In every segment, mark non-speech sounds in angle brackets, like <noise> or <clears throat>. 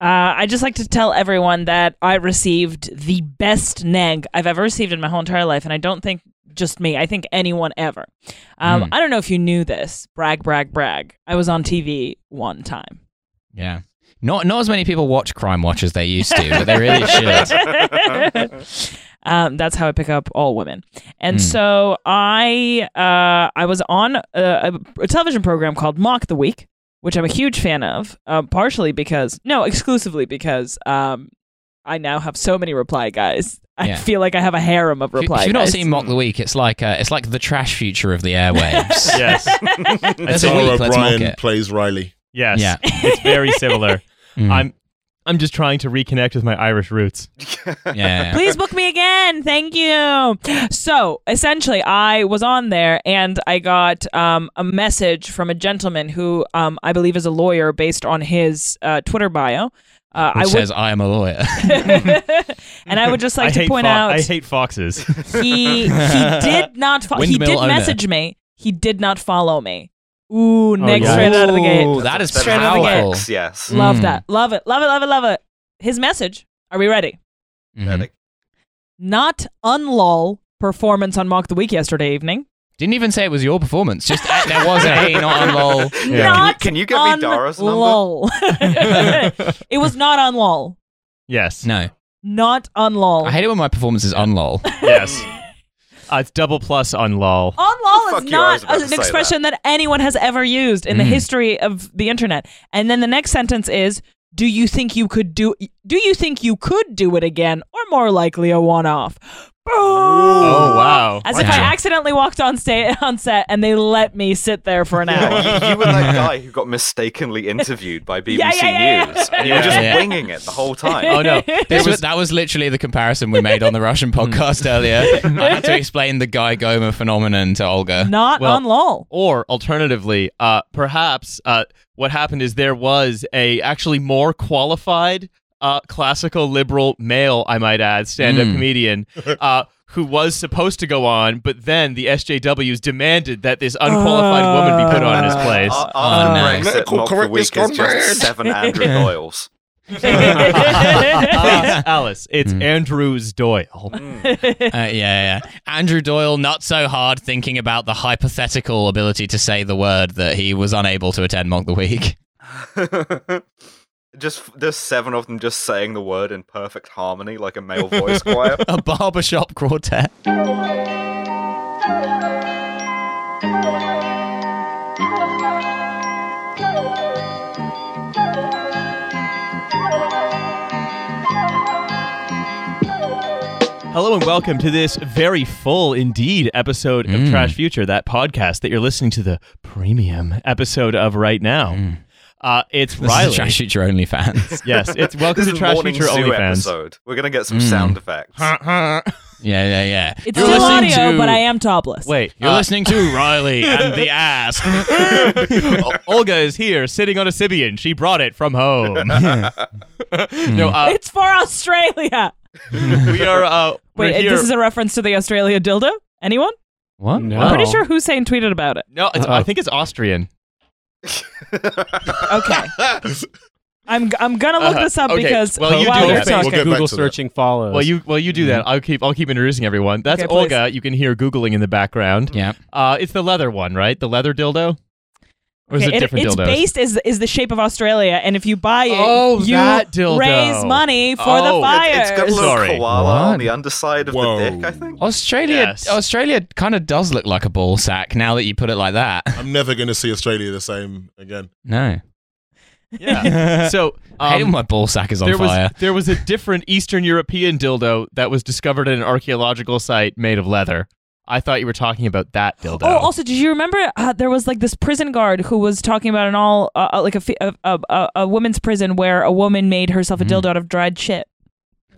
Uh, I just like to tell everyone that I received the best neg I've ever received in my whole entire life, and I don't think just me. I think anyone ever. Um, Mm. I don't know if you knew this. Brag, brag, brag. I was on TV one time. Yeah. Not not as many people watch Crime Watch as they used to, but they really should. <laughs> um, that's how I pick up all women. And Mm. so I uh, I was on a, a television program called Mock the Week, which I'm a huge fan of, uh, partially because no, exclusively because um, I now have so many reply guys. I Yeah. feel like I have a harem of If reply if you've not guys. seen Mock the Week, it's like uh, it's like the trash future of the airwaves. <laughs> Yes. <laughs> There's a Tara week, let's mock Ó Briain plays Riley. Yes. Yeah. It's very similar. <laughs> Mm. I'm I'm just trying to reconnect with my Irish roots. <laughs> yeah. Please book me again. Thank you. So essentially, I was on there and I got um, a message from a gentleman who um, I believe is a lawyer based on his uh, Twitter bio. Uh, Which I says I am a lawyer. <laughs> and I would just like I to point fo- out I hate foxes. he he <laughs> did not fo- he did owner. message me. He did not follow me. Ooh, Nick yeah. straight out of the gate. Ooh, that is Straight out of the gate. powerful. X, yes. Love Mm. that. Love it. Love it. Love it. Love it. His message. Are we ready? Mhm. Not unlol performance on Mock the Week yesterday evening. Didn't even say it was your performance. Just there was a hey, not on lol. Yeah. Not Can you get me Dara's number? unlol. <laughs> it was not on lol. yes. No, Not on lol. I hate it when my performance is on lol. <laughs> Yes. Uh, it's double plus on lol. on lol is you, I was not about an expression that. anyone has ever used in the Mm. history of the internet. And then the next sentence is do you think you could do do you think you could do it again or more likely a one off? Oh wow. As if I accidentally walked on sta- on set and they let me sit there for an hour. you, you were that <laughs> guy who got mistakenly interviewed by <laughs> BBC Yeah, yeah, yeah, News, and you were just Yeah. winging it the whole time. Oh no. <laughs> This was that was literally the comparison we made on the Russian podcast earlier. I had to explain the Guy Goma phenomenon to Olga. Not Well- on lol. Or alternatively, uh, perhaps uh, what happened is there was a actually more qualified uh, classical liberal male, I might add, stand-up Mm. comedian <laughs> uh, who was supposed to go on, but then the SJWs demanded that this unqualified woman be put on in his place. Uh, Oh, no. Brexit, Medical Mock the correctness Week is just seven Andrew <laughs> Doyles. Alice, <laughs> Alice, it's Mm. Andrews Doyle. Uh, yeah, yeah. Andrew Doyle not so hard thinking about the hypothetical ability to say the word that he was unable to attend Mock the Week. Just there's seven of them just saying the word in perfect harmony, like a male voice choir. <laughs> A barbershop quartet. Hello and welcome to this very full indeed episode of Mm. Trash Future, that podcast that you're listening to the premium episode of right now. Mm. Uh, it's This Riley. is Trash Future Only fans. <laughs> yes, it's <laughs> welcome this to Trash Morning Future Zoo OnlyFans. episode. We're gonna get some Mm. sound effects. yeah, yeah, yeah. It's You're still audio, to- but I am topless. Wait, You're uh, listening to Riley and the ass. <laughs> Olga is here, sitting on a Sybian. She brought it from home. no, uh, It's for Australia. we are. Uh, Wait, here. this is a reference to the Australia dildo? Anyone? What? No. I'm pretty sure Hussein tweeted about it. no, it's, I think it's Austrian. Okay. I'm I'm gonna look Uh-huh. this up Okay, because well, you while do we're that. We'll talking. Google to that. searching follows. Well, you well you do that. I'll keep I'll keep introducing everyone. That's Okay, please. Olga. You can hear googling in the background. Yeah. Uh, it's the leather one, right? The leather dildo. Or is Okay, it it- different its dildos? based is is the shape of Australia, and if you buy it, Oh, you that dildo. raise money for Oh, the it- fires. It's got a little Sorry. koala on the underside of Whoa. the dick, I think. Australia Yes. Australia kind of does look like a ball sack now that you put it like that. I'm never going to see Australia the same again. No. Yeah. <laughs> so I hate when um, my ball sack is on there was fire. there was a different Eastern European dildo that was discovered at an archaeological site made of leather. I thought you were talking about that dildo. Oh, also, did you remember uh, there was like this prison guard who was talking about an all uh, uh, like a, a, a, a, a woman's prison where a woman made herself a Mm. dildo out of dried shit.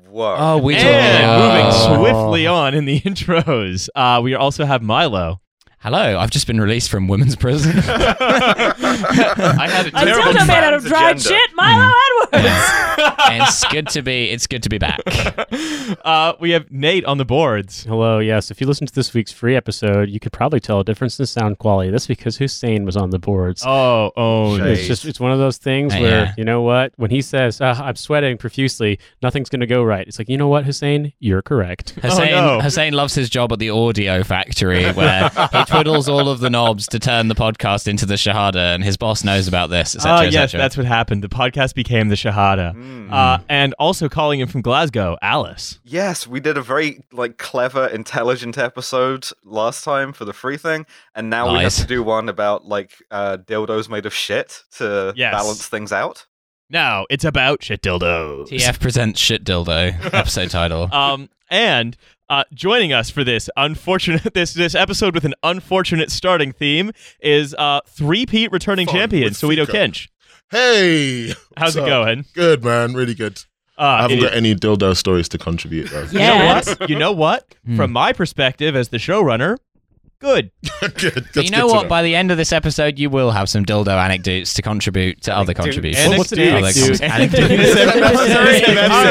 Whoa. Oh, we and talked moving swiftly on in the <laughs> intros, uh, we also have Milo. Hello, I've just been released from women's prison. <laughs> I had a A terrible dildo made out of dried transgender. shit, Milo Edwards. <laughs> it's good to be. It's good to be back. <laughs> uh, we have Nate on the boards. Hello, yes. If you listen to this week's free episode, you could probably tell a difference in sound quality. That's because Hussein was on the boards. Oh, oh, Shade. It's just it's one of those things Uh, where yeah. you know what when he says uh, I'm sweating profusely, nothing's gonna go right. It's like you know what, Hussein, you're correct. Hussein, no. Hussein loves his job at the audio factory where he twiddles all of the knobs to turn the podcast into the Shahada, and his boss knows about this, etc. Ah, et yes, cetera. that's what happened. The podcast became the Shahada. Mm. Uh, and also calling in from Glasgow, Alice. Yes, we did a very like clever, intelligent episode last time for the free thing, and now we have Nice. to do one about like uh, dildos made of shit to Yes. balance things out. Now it's about shit dildos. TF presents shit dildo episode title. <laughs> Um, and uh, joining us for this unfortunate <laughs> this this episode with an unfortunate starting theme is uh three Pete returning Fun champion with Soweto Fika. Kinch. Hey, How's it up? going? Good man, really good. I Uh, haven't it- got any dildo stories to contribute though. you know Yeah. what? You know what? Hmm. From my perspective as the showrunner, good. good. That's you know good to what? By the end of this episode, you will have some dildo anecdotes to contribute to other Anecdotes. contributions. Well, what's an Other anecdote? Anecdotes.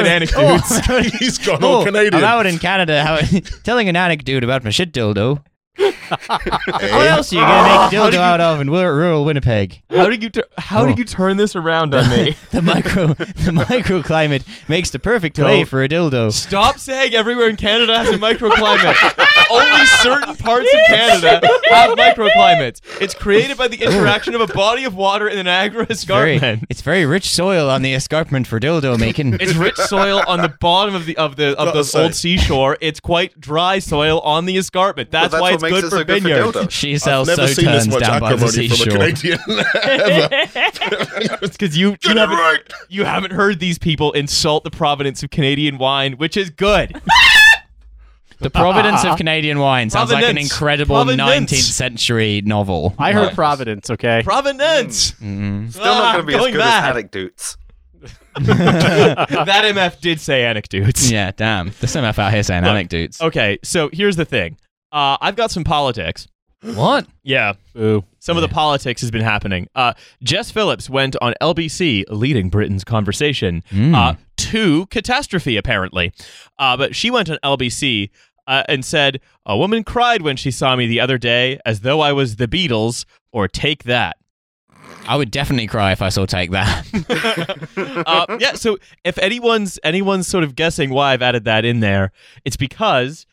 anecdotes. Anecdotes. He's gone Oh, all Canadian. I'm out in Canada telling an anecdote about my shit dildo. What else are you going to make a dildo out of in rural, rural Winnipeg? How did you tur- how Oh. did you turn this around on <laughs> me? <laughs> the micro the microclimate makes the perfect way Don't. for a dildo. Stop saying everywhere in Canada has a microclimate. Only certain parts of Canada <laughs> have microclimates. It's created by the interaction of a body of water in the Niagara Very, Escarpment. it's very rich soil on the escarpment for dildo making. It's rich soil on the bottom of the of the of the old seashore. It's quite dry soil on the escarpment. That's, that's why what it's makes good for so good for vineyards. dildo. she I've sells never so seen this turns much down by the acrimony from a seashore. Canadian. <laughs> <laughs> It's because you you it haven't, right. you haven't heard these people insult the provenance of Canadian wine, which is good. The Providence of <laughs> Canadian wine sounds like an incredible Provenance. 19th century novel. I heard Right. Providence. Okay, Providence! Mm. Still not Ah, going to be as good mad. as anecdotes. that MF did say anecdotes. Yeah, damn. There's some F out here saying Look, anecdotes. Okay, so here's the thing. Uh, I've got some politics. What? Yeah, Boo. some of the politics has been happening. Uh, Jess Phillips went on LBC, leading Britain's conversation, Mm. uh, to catastrophe, apparently. Uh, but she went on LBC uh, and said, A woman cried when she saw me the other day as though I was the Beatles, or take that. I would definitely cry if I saw Take That. <laughs> uh, yeah. So if anyone's anyone's sort of guessing why I've added that in there, it's because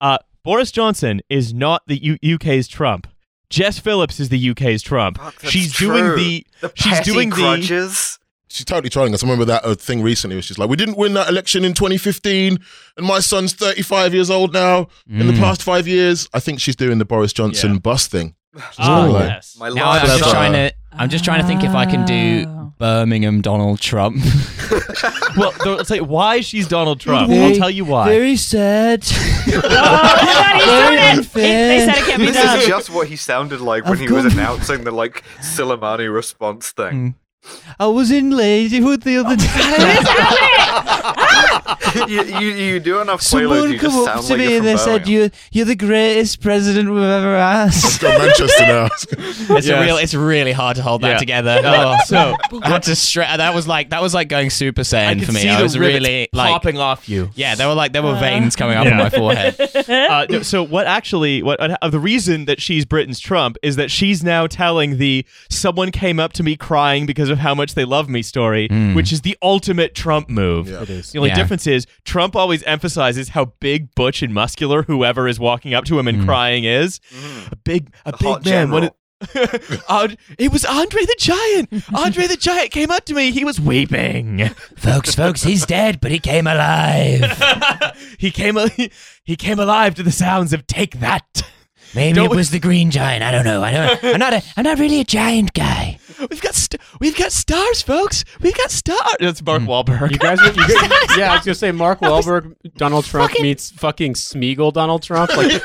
uh, Boris Johnson is not the U- UK's Trump. Jess Phillips is the UK's Trump. Fuck, that's she's true. doing the. The she's petty doing the. She's totally trolling us. I remember that uh, thing recently where she's like, "We didn't win that election in 2015, and my son's 35 years old now. In the Mm. past five years, I think she's doing the Boris Johnson Yeah. bus thing. Like- yes. My Now life I'm just trying to. I'm just trying to think if I can do Oh. Birmingham Donald Trump. <laughs> well, th- let's say why she's Donald Trump. Very- I'll tell you why. Very sad. <laughs> Oh, God, he's doing it. He- They said it can't be This done. is just what he sounded like when I've he was gone- announcing the like Soleimani response thing. Hmm. I was in Ladywood the other oh, day. <laughs> <laughs> you, you, you do enough Quaaludes, you just sound like you're from Birmingham. you're you're the greatest president we've ever asked. Let's go Manchester now. <laughs> It's a Yes. real. It's really hard to hold that Yeah. together. Uh, <laughs> Oh. so I had to stra- That was like that was like going Super I Saiyan could for me. see I the was rivets really like popping off you. yeah. There were like there were veins coming up Yeah. on my forehead. Uh, no, so what actually what uh, the reason that she's Britain's Trump is that she's now telling the someone came up to me crying because of how much they love me story, Mm. which is the ultimate Trump move. Yeah. It is. The only Yeah. difference is Trump always emphasizes how big, butch, and muscular whoever is walking up to him and Mm. crying is. Mhm. A big, a The big man. When general. it, <laughs> And- it was Andre the Giant. Andre the Giant came up to me. He was weeping. <laughs> folks, folks, he's dead, but he came alive. <laughs> he came. al- He came alive to the sounds of "Take That." Maybe Don't it we- was the Green Giant. I don't know. I don't. I'm not. A, I'm not really a giant guy. <laughs> We've got st- we've got stars, folks. We've got stars. That's Mark Wahlberg. You guys, you guys <laughs> yeah, I was gonna say Mark <laughs> Wahlberg, Donald Trump Fucking- meets fucking Smeagol, Donald Trump. Like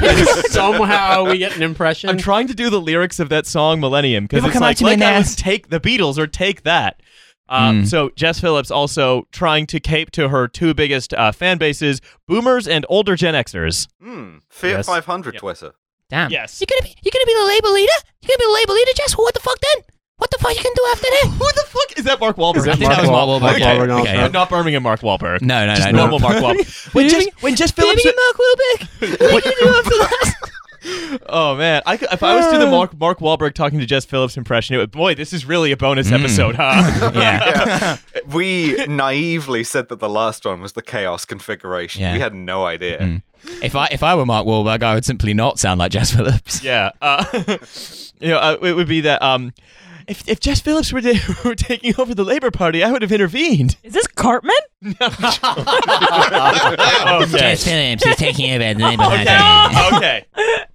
somehow we get an impression. I'm trying to do the lyrics of that song Millennium because it's come like, to me like I was ask- take the Beatles or take that. Um, Mm. So Jess Phillips also trying to cape to her two biggest uh, fan bases: Boomers and older Gen Xers. Hmm. Fiat Yes. 500 Yeah. Twitter. Damn. Yes. You're gonna be. You're gonna be the label leader. You're gonna be the label leader, Jess. What the fuck then? What the fuck you can do after that? Who the fuck is that? Mark Wahlberg. Is that I think that was Mark Wahl- Wahlberg. Mark Wahlberg Okay, also? okay, yeah. not Birmingham Mark Wahlberg. No, no, Just no, no. normal Mark Wahlberg. <laughs> when Jess, when Jess Phillips, Mark Wahlberg. <laughs> <laughs> oh man, I could, if I was to the <sighs> Mark Mark Wahlberg talking to Jess Phillips impression, it would boy, this is really a bonus episode, huh? <laughs> yeah. <laughs> Yeah. we naively said that the last one was the chaos configuration. Yeah. We had no idea. Mm. If I if I were Mark Wahlberg, I would simply not sound like Jess Phillips. yeah, uh, <laughs> you know, uh, it would be that um, if if Jess Phillips were, ta- <laughs> were taking over the Labor Party, I would have intervened. Is this Cartman? <laughs> <laughs> okay. Jess Phillips is taking over the Labour okay. okay.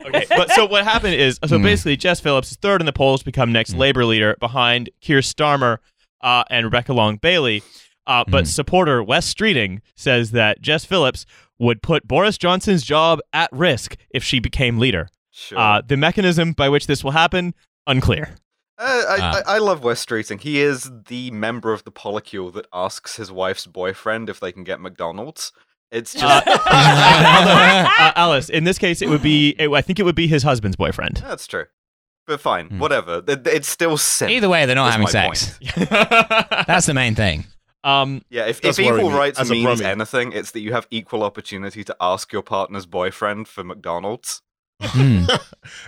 Okay. But so what happened is so Hmm. basically Jess Phillips is third in the polls to become next labor leader behind Keir Starmer uh, and Rebecca Long Bailey. Uh, but Hmm. supporter Wes Streeting says that Jess Phillips would put Boris Johnson's job at risk if she became leader. Sure. Uh, the mechanism by which this will happen unclear. Uh, I, Ah. I, I love Wes Streeting. He is the member of the polycule that asks his wife's boyfriend if they can get McDonald's. It's just <laughs> Uh, uh, <laughs> Alice, in this case, it would be. It, I think it would be his husband's boyfriend. that's true, but fine, Hmm. whatever. It- it's still sin. Either way, they're not having sex. <laughs> That's the main thing. um, Yeah, if, if equal rights as means brummie. anything, it's that you have equal opportunity to ask your partner's boyfriend for McDonald's. Hmm.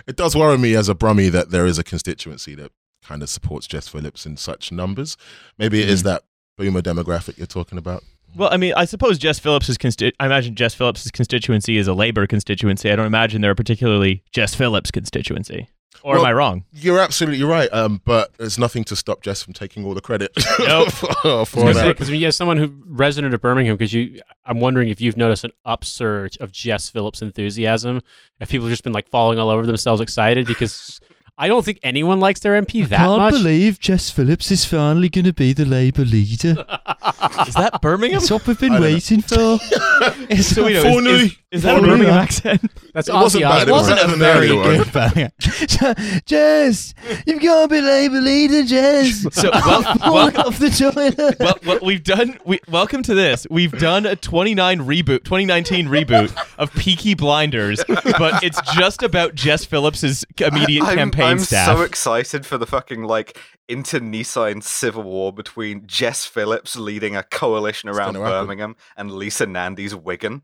It does worry me as a Brummie that there is a constituency that kind of supports Jess Phillips in such numbers. Maybe it is that boomer demographic you're talking about. Well, I mean, I suppose Jess Phillips's consti- I imagine Jess Phillips's constituency is a labor constituency. I don't imagine they're a particularly Jess Phillips constituency. Or am I wrong? You're absolutely right, um, but there's nothing to stop Jess from taking all the credit <laughs> Nope. for, <laughs> for that. Because when you have someone who resident of Birmingham, because you, I'm wondering if you've noticed an upsurge of Jess Phillips enthusiasm. If people have just been like falling all over themselves, excited because I don't think anyone likes their MP that I can't much. believe Jess Phillips is finally going to be the Labour leader. <laughs> Is that Birmingham? It's what we've been I know. waiting for. <laughs> so wait, no, is, is, is that a Forney. Birmingham accent? <laughs> That's It wasn't Ozzy bad. It Osbourne. wasn't than the earlier one. Jess, you've got to be Labour leader, Jess. <laughs> So well, <laughs> Walk welcome, off the toilet. well, well, we've done. We, welcome to this. We've done a 29 reboot, 2019 reboot of Peaky Blinders, but it's just about Jess Phillips's immediate I'm, campaign I'm staff. so excited for the fucking like internecine civil war between Jess Phillips leading a coalition around gonna happen. Birmingham and Lisa Nandy's Wigan.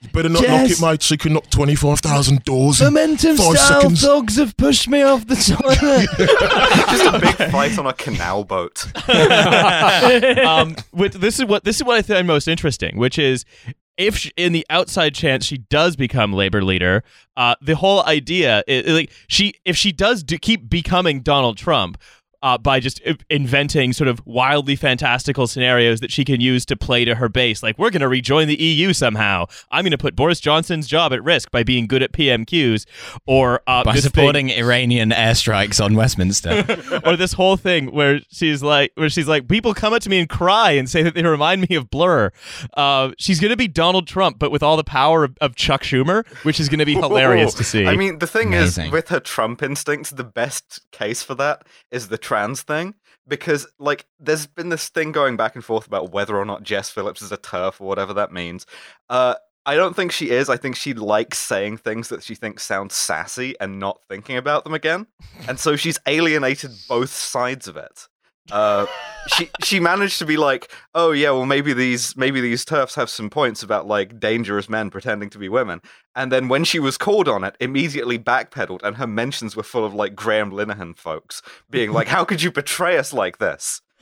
You better not knock it, mate, so you can knock 25,000 doors in Momentum five style seconds. dogs have pushed me off the toilet. <laughs> Just a big fight on a canal boat. <laughs> um, with, this is what this is what I find most interesting, which is if she, in the outside chance she does become labor leader, uh, the whole idea is like she if she does do, keep becoming Donald Trump. Uh, by just inventing sort of wildly fantastical scenarios that she can use to play to her base, like we're going to rejoin the EU somehow. I'm going to put Boris Johnson's job at risk by being good at PMQs, or uh, By this thing- supporting Iranian airstrikes on Westminster. <laughs> or this whole thing where she's like where she's like people come up to me and cry and say that they remind me of blur uh, she's gonna be donald trump but with all the power of, of chuck schumer which is gonna be <laughs> hilarious to see I mean, the thing Amazing. is, with her Trump instincts, the best case for that is the trans thing. Because, like, there's been this thing going back and forth about whether or not Jess Phillips is a turf or whatever that means. Uh, I don't think she is. I think she likes saying things that she thinks sound sassy and not thinking about them again. And so she's alienated both sides of it. Uh, she she managed to be like, oh yeah, well maybe these maybe these turfs have some points about like dangerous men pretending to be women. And then when she was called on it, immediately backpedaled, and her mentions were full of like Graham Linehan folks being like, "How could you betray us like this?" <laughs>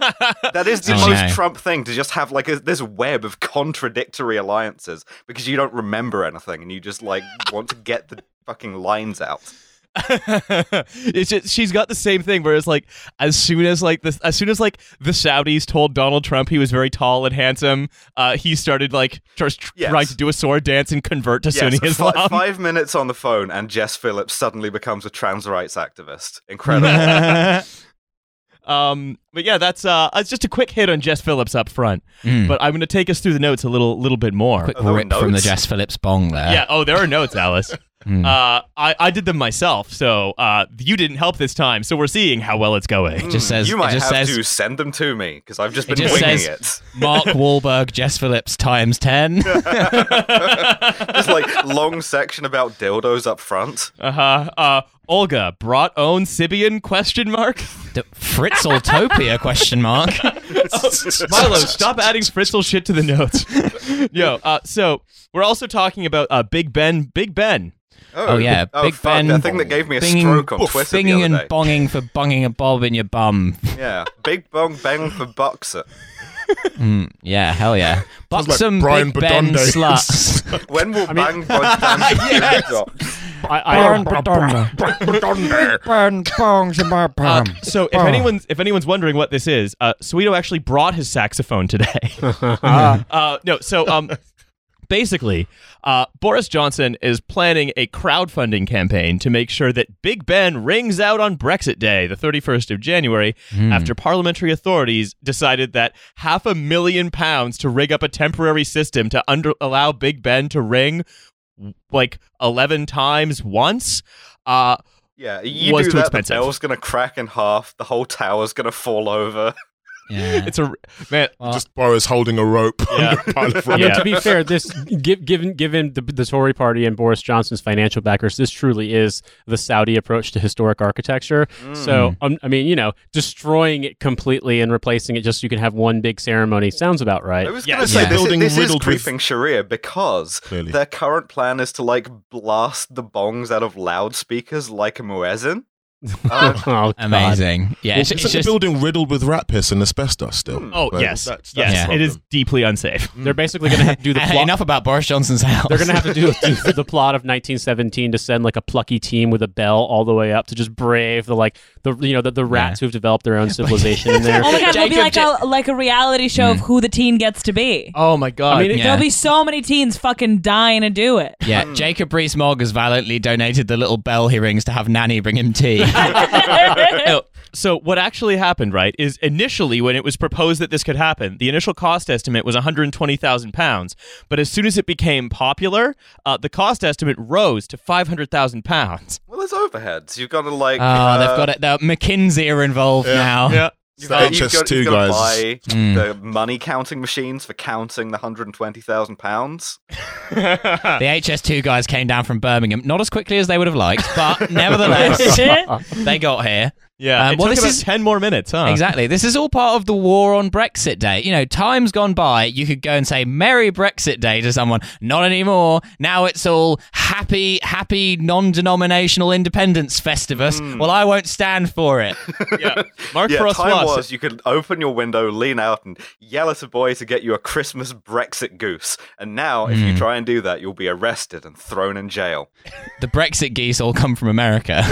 That is the Oh, most no. Trump thing to just have like a, this web of contradictory alliances because you don't remember anything and you just like want to get the fucking lines out. <laughs> it's just she's got the same thing where it's like as soon as like this as soon as like the Saudis told Donald Trump he was very tall and handsome, uh, he started like tr- tr- Yes. trying to do a sword dance and convert to Yes, Sunni fi- Islam. five minutes on the phone and Jess Phillips suddenly becomes a trans rights activist. <laughs> Incredible. um, but yeah, that's uh, it's just a quick hit on Jess Phillips up front. Mm. But I'm going to take us through the notes a little little bit more. Quick Are there rip from the? Jess Phillips bong there. Yeah. Oh, there are notes, Alice. <laughs> Mm. Uh, I, I did them myself, so uh, you didn't help this time. So we're seeing how well it's going. It just says- you it might just have says- to send them to me because I've just It been just winging says- it. <laughs> Mark Wahlberg, Jess Phillips times 10. <laughs> Just like long section about dildos up front. Uh-huh. Uh Olga brought own Sybian question mark. D- Fritzltopia? Question mark. <laughs> Milo, stop adding Fritzl shit to the notes. Yo, uh, so we're also talking about uh, Big Ben. Big Ben. Oh, yeah, <laughs> Oh, Big fuck, Ben That thing that gave me a Binging- stroke on Twitter the Binging other and bonging for <laughs> bunging a bob in your bum. Yeah, big bong bang for boxer. Mm, yeah, hell yeah. <laughs> Sounds like Buxom Brian Big Ben Badonde. sluts. When will mean- bang bod stand Yes. drop? I, I, Uh, so if anyone's if anyone's wondering what this is, uh, Soweto actually brought his saxophone today. uh, no, so um, basically, uh, Boris Johnson is planning a crowdfunding campaign to make sure that Big Ben rings out on Brexit Day, the 31st of January, after parliamentary authorities decided that half a million pounds to rig up a temporary system to under allow Big Ben to ring like 11 times once. Uh, Yeah, you Was do too that, expensive. the bell's gonna crack in half, the whole tower's gonna fall over. <laughs> Yeah. it's a man. Just Boris holding a rope. Yeah. on the pile of <laughs> Yeah. to be fair, this given given the, the Tory party and Boris Johnson's financial backers, this truly is the Saudi approach to historic architecture. So, um, I mean, you know, destroying it completely and replacing it just so you can have one big ceremony sounds about right. I was Yeah. gonna say Yeah. this, Building this is riddled with- creeping Sharia because Clearly. their current plan is to like blast the bongs out of loudspeakers like a muezzin. Uh, <laughs> oh, God. Amazing. Yeah, it's, Isn't it's the just building riddled with rat piss and asbestos still? Hmm. Oh Like, yes, that's- that's yes, the it is deeply unsafe. Hmm. They're basically going to have to do the <laughs> plot. enough about Boris Johnson's house. They're going to have to do, <laughs> do the plot of 1917 to send like a plucky team with a bell all the way up to just brave the like the you know the, the rats who've developed their own civilization in there. Oh my god, it'll be like Ja- a like a reality show of hmm. who the teen gets to be. Oh my god! I mean, Yeah. There'll be so many teens fucking dying to do it. Yeah, Jacob Rees-Mogg has valiantly donated the little bell he rings to have Nanny bring him tea. <laughs> No, so what actually happened, right, is initially when it was proposed that this could happen, the initial cost estimate was 120,000 pounds. But as soon as it became popular, uh, the cost estimate rose to 500,000 pounds. well, there's overheads. You've got to like. Oh, uh, they've got it. The McKinsey are involved now. Yeah. You've the got, you've HS2 you've got to guys. buy Mm. the money counting machines for counting the 120,000 pounds. <laughs> The HS2 guys came down from Birmingham, not as quickly as they would have liked, but <laughs> nevertheless, <laughs> they got here. Yeah. Um, it well, took this about is- 10 more minutes, huh? Exactly. This is all part of the war on Brexit Day. You know, times gone by, you could go and say Merry Brexit Day to someone. Not anymore. Now it's all happy, happy non-denominational independence festivus. Well, I won't stand for it. <laughs> Yeah. Mark yeah, Frost time was. was you could open your window, lean out, and yell at a boy to get you a Christmas Brexit goose. And now, if Hmm. you try and do that, you'll be arrested and thrown in jail. The Brexit geese all come from America.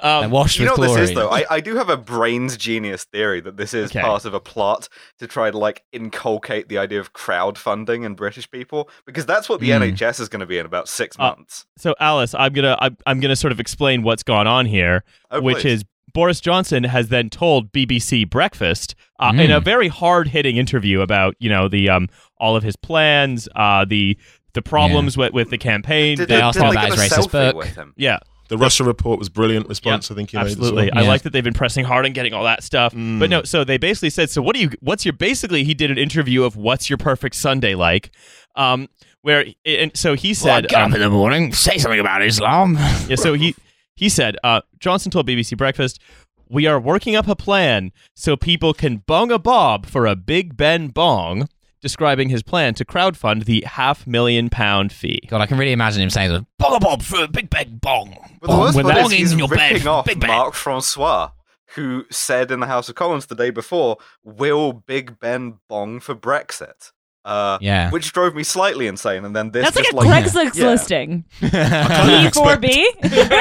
Um, <laughs> They're washed You know with what chlorine. this is, though? I, I do have a brains genius theory that this is Okay. part of a plot to try to like inculcate the idea of crowdfunding in British people because that's what the Hmm. NHS is going to be in about six Uh, months. so Alice, I'm gonna I'm, I'm gonna sort of explain what's gone on here, Oh, which please. is Boris Johnson has then told BBC Breakfast uh, in a Mm. very hard hitting interview about you know the um all of his plans, uh the the problems with with the campaign. Did, they did, asked did him about his racist book. yeah, The Russia report was brilliant response. I think you made as absolutely. well. I Yeah. like that they've been pressing hard on getting all that stuff. Mm. But no, so they basically said, so what do you? What's your? Basically, he did an interview of what's your perfect Sunday like, um, where and so he said, um, up in the morning, say something about Islam. yeah, so he he said uh, Johnson told BBC Breakfast, "We are working up a plan so people can bong a bob for a Big Ben bong." Describing his plan to crowdfund the half million pound fee. God, I can really imagine him saying, "Bong a bob for a big big bong." But the worst when part that- is he's in your bed, ripping off Big Ben. Mark Francois, who said in the House of Commons the day before, "Will Big Ben bong for Brexit?" Uh, Yeah. which drove me slightly insane. And then this That's like just a Craigslist yeah. listing. kind of E4B.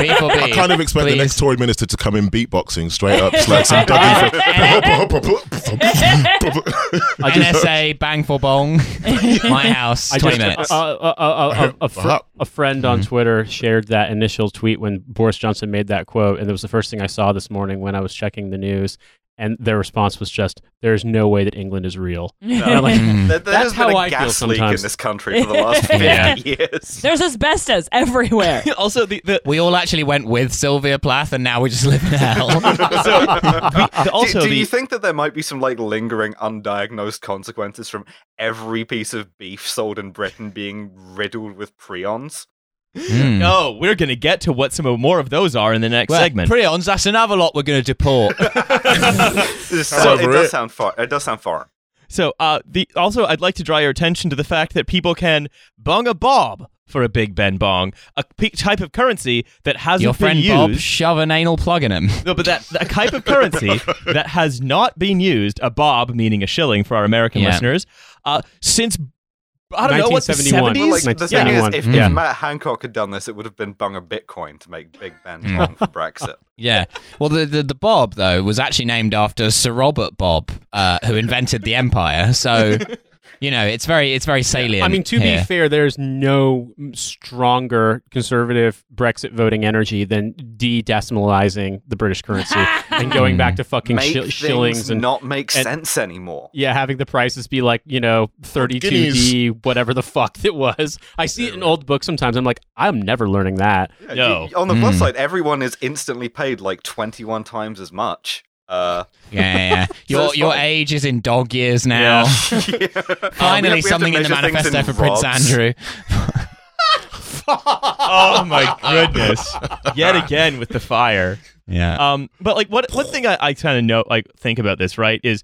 People I be, kind of expect the next Tory minister to come in beatboxing straight up, <laughs> just like some <laughs> NSA bang for bong. <laughs> My house, I twenty just, minutes. uh, uh, uh, uh, a, fr- a friend on Twitter shared that initial tweet when Boris Johnson made that quote, and it was the first thing I saw this morning when I was checking the news. And their response was just, "There's no way that England is real." <laughs> And I'm like, Mm. There, there That's how been a I feel gas leak in this country for the last <laughs> 50 Yeah. years. There's asbestos everywhere. <laughs> also, the, the we all actually went with Sylvia Plath, and now we just live in hell. the- also do, do the you think that there might be some like lingering undiagnosed consequences from every piece of beef sold in Britain being riddled with prions? Mm. No, we're going to get to what some more of those are in the next Well, segment. Prions, that's another lot we're going to deport. <laughs> This- Sounds it does sound far. It does sound foreign. So, uh, the also, I'd like to draw your attention to the fact that people can bong a bob for a Big Ben bong, a p- type of currency that hasn't Your friend been Bob used. shove an anal plug in him. <laughs> No, but that, that type of currency that has not been used, a bob meaning a shilling for our American Yeah. listeners, uh, since I don't know what the 1971. seventies. Like, the thing is, if, Yeah. if Matt Hancock had done this, it would have been bung a Bitcoin to make Big Ben Mm. for Brexit. <laughs> Yeah. Well, the, the the Bob though was actually named after Sir Robert Bob, uh, who invented the empire. So, you know, it's very it's very salient. I mean, to here. be fair, there's no stronger conservative Brexit voting energy than de-decimalizing the British currency <laughs> and going back to fucking Make shi- shillings and not make and- sense anymore. yeah, having the prices be like you know 32d, whatever the fuck it was. I see it in old books sometimes. I'm like, I'm never learning that. Yeah, No. you- on the plus Mm. side, everyone is instantly paid like 21 times as much. Uh, yeah, yeah, yeah. <laughs> Your it's your fine. age is in dog years now. yeah. <laughs> <laughs> Finally, We have- we something in the manifesto in for Prince. Andrew. oh my goodness! Yet again with the fire. Yeah. Um, but like what one thing I, I kind of know like think about this right is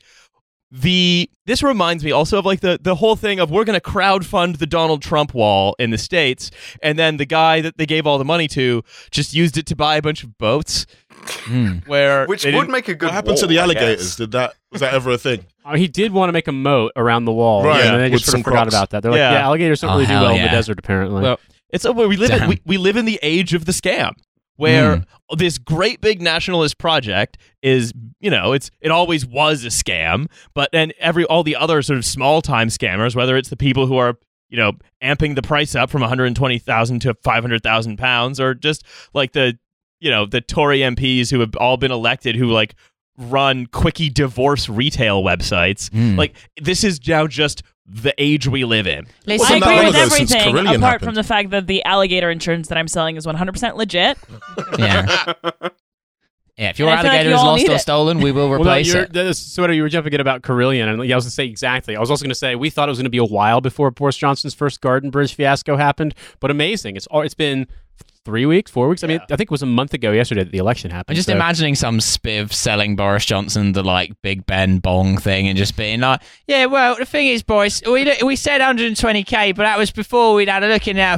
the this reminds me also of like the the whole thing of we're going to crowdfund the Donald Trump wall in the states, and then the guy that they gave all the money to just used it to buy a bunch of boats. Mm. Where Which would make a good What happened to the alligators? Did that was that ever a thing? <laughs> Uh, he did want to make a moat around the wall, Right, and then they just sort of forgot crocs. about that. They're like, Yeah. yeah, alligators don't Oh, really do hell well in the desert, apparently. Well, It's uh, where we live. In, we, we live in the age of the scam, where this great big nationalist project is, you know, it's it always was a scam, but then every all the other sort of small time scammers, whether it's the people who are you know amping the price up from 120,000 to 500,000 pounds, or just like the you know the Tory MPs who have all been elected who like run quickie divorce retail websites. Mm. Like this is now just the age we live in. Wasn't I agree with everything apart happened? from the fact that the alligator insurance that I'm selling is 100% legit. <laughs> yeah. Yeah. If your And I feel like alligator you is lost or it. stolen, we will Well, no, replace you're, it. that's sort of you were jumping in about Carillion, and yeah, I was going to say exactly. I was also going to say we thought it was going to be a while before Boris Johnson's first Garden Bridge fiasco happened, but amazing. It's all it's been three weeks, four weeks. I mean, I think it was a month ago yesterday that the election happened. I'm just so- imagining some spiv selling Boris Johnson the like Big Ben bong thing and just being like, "Yeah, well, the thing is, boys, we we said 120k, but that was before we'd had a look. And now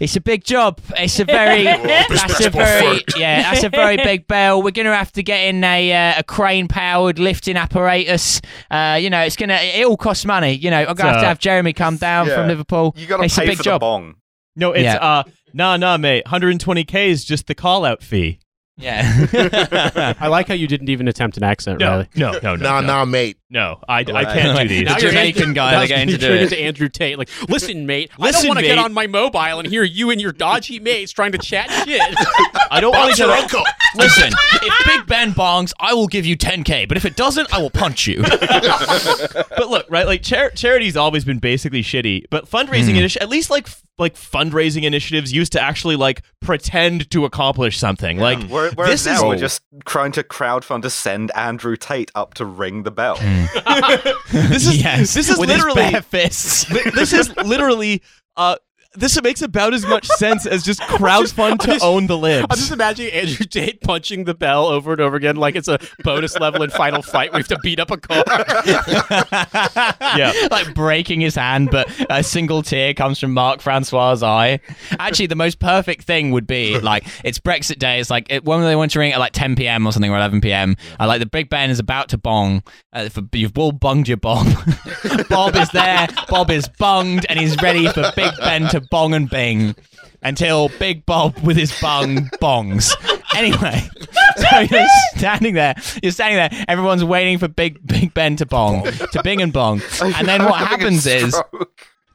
it's a big job. It's a very <laughs> that's a very yeah, that's a very big bell. We're gonna have to get in a uh, a crane powered lifting apparatus. Uh, you know, it's gonna it all costs money. You know, I'm gonna have to have Jeremy come down Yeah. from Liverpool. You gotta it's pay a big for job. the bong. No, it's Yeah. uh nah nah mate. 120k is just the call out fee. Yeah. <laughs> I like how you didn't even attempt an accent, No, Riley. no, no, no, Nah, no. nah, mate. No, I, I can't do these. Now The you're Jamaican <laughs> guy Now they're to you do it. into Andrew Tate. Like, listen, mate. Listen, I don't want to get on my mobile and hear you and your dodgy mates trying to chat shit. <laughs> I don't want to your uncle. Listen, if Big Ben bongs, I will give you 10k. But if it doesn't, I will punch you. But look, right? Like char- charity's always been basically shitty, but fundraising hmm. initi- at least like f- like fundraising initiatives used to actually like pretend to accomplish something. Like Where- Whereas this is now we're just trying to crowdfund to send Andrew Tate up to ring the bell. <laughs> this is <laughs> yes, this is with literally his bare fists. <laughs> This is literally uh this makes about as much <laughs> sense as just crowdfund to own the libs. I'm just imagining Andrew Tate punching the bell over and over again like it's a bonus level in Final Fight. We have to beat up a car. <laughs> yeah. like breaking his hand, but a single tear comes from Mark Francois' eye. Actually, the most perfect thing would be like it's Brexit Day. It's like it, when they want to ring at like 10 p.m. or something or 11 p.m. I like the Big Ben is about to bong. Uh, for, you've all bunged your Bob. <laughs> Bob is there. Bob is bunged, and he's ready for Big Ben to bong and bing. Until Big Bob with his bung bongs. Anyway, <laughs> so you're standing there. You're standing there. Everyone's waiting for Big Big Ben to bong, to bing and bong. <laughs> And then what happens is.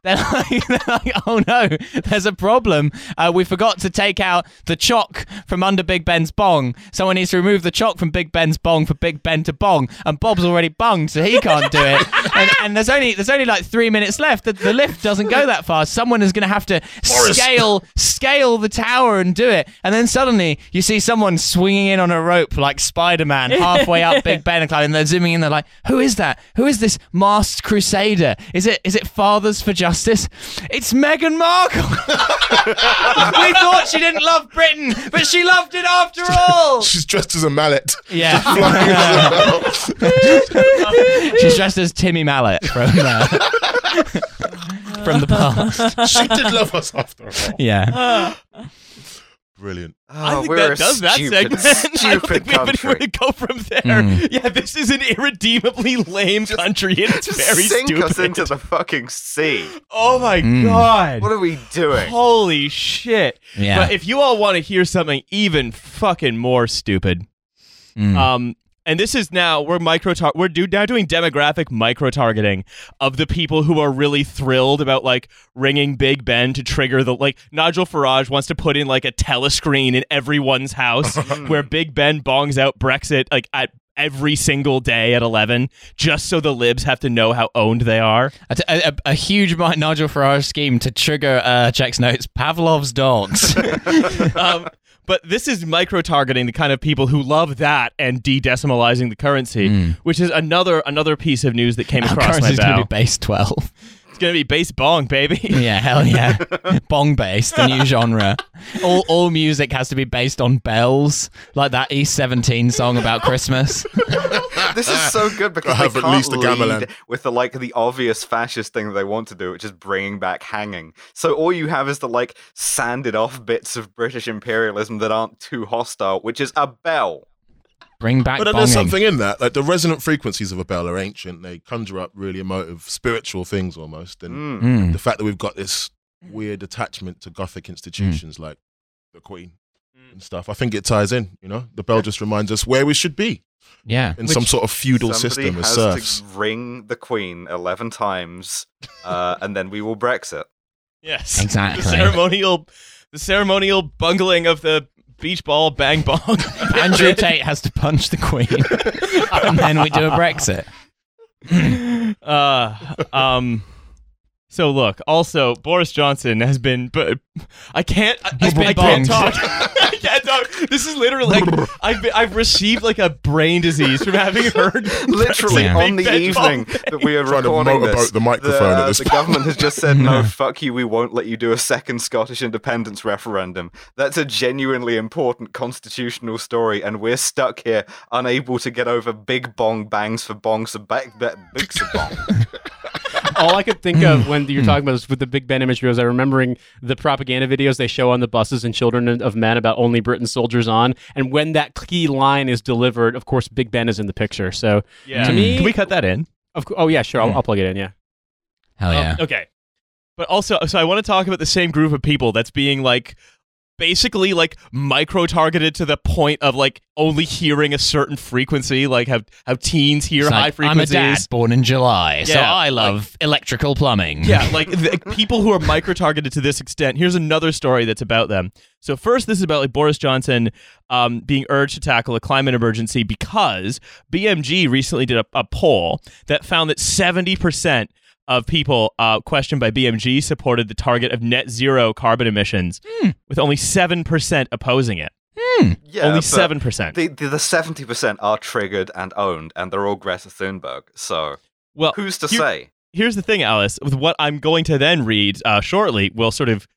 They're like, <laughs> they're like, oh no, there's a problem. Uh, we forgot to take out the chalk from under Big Ben's bong. Someone needs to remove the chalk from Big Ben's bong for Big Ben to bong. And Bob's already bunged, so he can't do it. <laughs> and, and there's only there's only like three minutes left. The, the lift doesn't go that fast. Someone is going to have to scale scale the tower and do it. And then suddenly you see someone swinging in on a rope like Spider Man <laughs> halfway up Big Ben and climbing. And they're zooming in. They're like, who is that? Who is this masked crusader? Is it is it Fathers for Justice? Justice. It's Meghan Markle. <laughs> we thought she didn't love Britain, but she loved it after all. <laughs> She's dressed as a mallet. Yeah. Flying as. She's dressed as Timmy Mallett from uh, <laughs> from the past. she did love us after all. Yeah. Brilliant. I Oh, think we're that a does that stupid, segment. <laughs> I don't stupid think we have anywhere country. to go from there. Mm. Yeah, this is an irredeemably lame country, and it's Just very sink stupid. us into the fucking sea. oh my Mm. god! What are we doing? Holy shit! Yeah. But if you all want to hear something even fucking more stupid, Mm. um, and this is now we're micro tar- we're do- now doing demographic micro targeting of the people who are really thrilled about like ringing Big Ben to trigger the like Nigel Farage wants to put in like a telescreen in everyone's house <laughs> where Big Ben bongs out Brexit like at every single day at 11 just so the libs have to know how owned they are A, a, a huge Mi- Nigel Farage scheme to trigger uh, checks notes Pavlov's dogs. <laughs> <laughs> um, but this is micro targeting the kind of people who love that and de-decimalizing the currency, Mm. which is another another piece of news that came Our across my currency's going bow. to be base 12. It's going to be bass bong, baby. <laughs> yeah, hell yeah. <laughs> Bong based, the new genre. All, all music has to be based on bells, like that E17 song about Christmas. <laughs> This is so good because I have they can't least a gamelan. lead with the like the obvious fascist thing that they want to do, which is bringing back hanging. So all you have is the like sanded off bits of British imperialism that aren't too hostile, which is a bell. Bring back But then bonging. there's something in that. Like the resonant frequencies of a bell are ancient. They conjure up really emotive, spiritual things almost. And Mm. Mm. the fact that we've got this weird attachment to Gothic institutions like the Queen and stuff, I think it ties in. You know, the bell just reminds us where we should be Yeah. in some sort of feudal Somebody system as serfs. to ring the Queen eleven times, uh, and then we will Brexit. Yes, Exactly. The ceremonial, the ceremonial bungling of the beach ball bang bong. <laughs> Andrew Tate has to punch the Queen, and then we do a Brexit. <laughs> uh, um. So look, also Boris Johnson has been, but I can't. I, He's I, been <laughs> I can't talk. I. This is literally like <laughs> I've been, I've received like a brain disease from having heard <laughs> Literally Yeah. on the evening bong that we are Trying to recording motorboat this, the microphone the, at this the uh, point. government has just said no, <laughs> fuck you. We won't let you do a second Scottish independence referendum. That's a genuinely important constitutional story, and we're stuck here, unable to get over big bong bangs for bongs of back big bong. All I could think of mm. when you're mm. talking about this with the Big Ben imagery was I remembering the propaganda videos they show on the buses and Children of Men about only Britain soldiers on, and when that key line is delivered, of course, Big Ben is in the picture. So, Yeah. To hmm. me- can we cut that in? of co- oh yeah, sure, I'll, I'll plug it in. Yeah, Hell Um, yeah. okay. But also, so I want to talk about the same group of people that's being like basically like micro targeted to the point of like only hearing a certain frequency, like how how teens hear high like, I'm a frequencies. dad born in July, so I love electrical plumbing. Yeah, <laughs> like the people who are micro targeted to this extent. Here's another story that's about them. So first, this is about like Boris Johnson um, being urged to tackle a climate emergency because BMG recently did a, a poll that found that 70 percent of people uh, questioned by BMG supported the target of net zero carbon emissions, with only seven percent opposing it. Yeah, only seven percent. The the seventy percent are triggered and owned, and they're all Greta Thunberg. So Well, who's to here- say? here's the thing, Alice. With what I'm going to then read uh, shortly, will sort of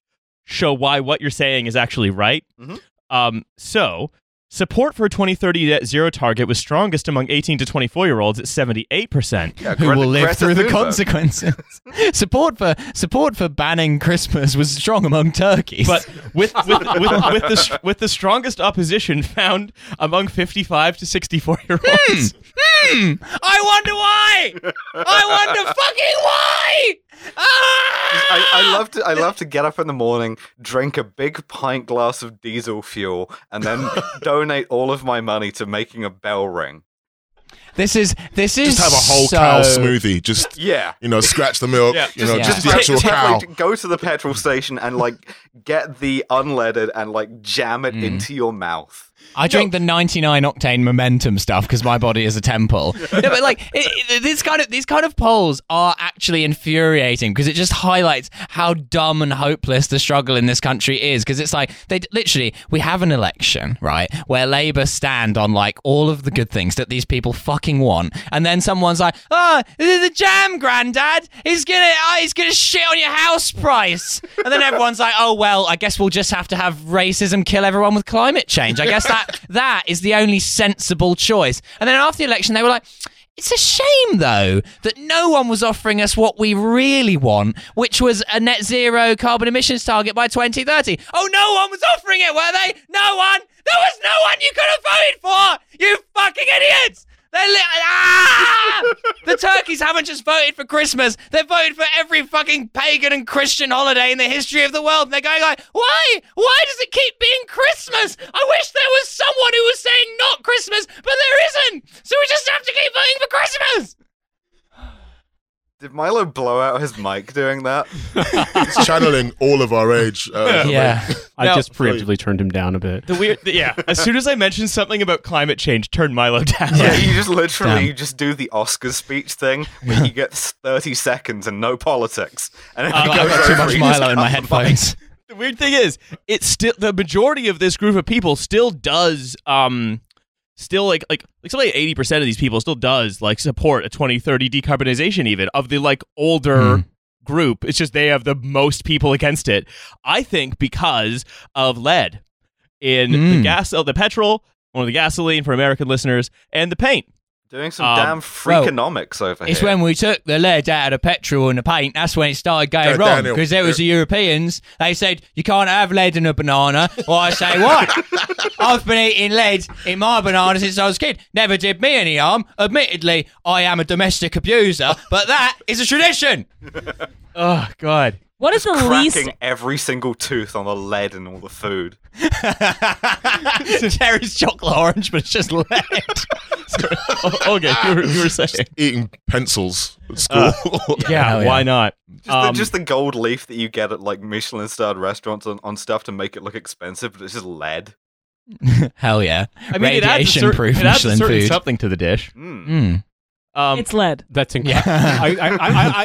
show why what you're saying is actually right. Mhm. Um, so, support for a 2030 net zero target was strongest among 18 to 24 year olds at 78 percent. Yeah, Who will live Greta through the Thunberg. consequences? <laughs> support for support for banning Christmas was strong among turkeys. But <laughs> with with, with, with the with the strongest opposition found among 55 to 64 year olds. Hmm, I wonder why. I wonder fucking why. Ah! I, I love to I love to get up in the morning, drink a big pint glass of diesel fuel, and then <laughs> donate all of my money to making a bell ring. This is this is Just have a whole so... cow smoothie. Just Yeah. you know, scratch the milk. Yeah, you know, yeah. just the Like, actual cow. like, go to the petrol station and like get the unleaded and like jam it Mm. into your mouth. I drink the 99 octane momentum stuff because my body is a temple. <laughs> no, but like it, it, this kind of these kind of polls are actually infuriating because it just highlights how dumb and hopeless the struggle in this country is. Because it's like they literally we have an election right where Labour stand on like all of the good things that these people fucking want, and then someone's like, "Oh, this is the jam, granddad, he's gonna oh, he's gonna shit on your house price," and then everyone's like, "Oh well, I guess we'll just have to have racism kill everyone with climate change." I guess that that is the only sensible choice. And then after the election, they were like. It's a shame, though, that no one was offering us what we really want, which was a net zero carbon emissions target by 2030. Oh, no one was offering it, were they? No one! There was no one you could have voted for! You fucking idiots! They li- ah! the turkeys haven't just voted for Christmas. They've voted for every fucking pagan and Christian holiday in the history of the world. And they're going like, why? Why does it keep being Christmas? I wish there was someone who was saying not Christmas, but there isn't. So we just have to keep voting for Christmas. Did Milo blow out his mic doing that? <laughs> It's channeling all of our age. Uh, Yeah. I Now- just preemptively turned him down a bit. The weird, yeah. As soon as I mentioned something about climate change, turn Milo down. Yeah, you just <laughs> literally Damn. you just do the Oscars speech thing where you get 30 seconds and no politics. And I've got, I've got too much Milo in my headphones. The weird thing is, it's still the majority of this group of people still does um still like like like something like eighty percent of these people still does like support a twenty thirty decarbonization even of the like older Hmm. group. It's just they have the most people against it. I think because of lead in the Hmm. gas, oh, the petrol, one of the gasoline for American listeners, and the paint. Doing some Um, damn well, freakonomics over It's here. It's when we took the lead out of the petrol and the paint. That's when it started going Go, wrong because there was the Europeans. They said you can't have lead in a banana. Well, I say what? <laughs> I've been eating lead in my banana since I was a kid. Never did me any harm. Admittedly, I am a domestic abuser, but that is a tradition. <laughs> Oh God. What is the least? cracking least? every single tooth on the lead and all the food. <laughs> <laughs> Terry's chocolate orange, but it's just lead. <laughs> Okay, you were, you were saying. eating pencils at school. Yeah, yeah. why not? Just, Um, the, just the gold leaf that you get at like Michelin starred restaurants on, on stuff to make it look expensive, but it's just lead. Hell yeah. I mean, it adds, a Radiation-proof it adds a Michelin certain food. something to the dish. Mm. Mm. Um, It's lead. That's incredible. Yeah. <laughs> I, I, I,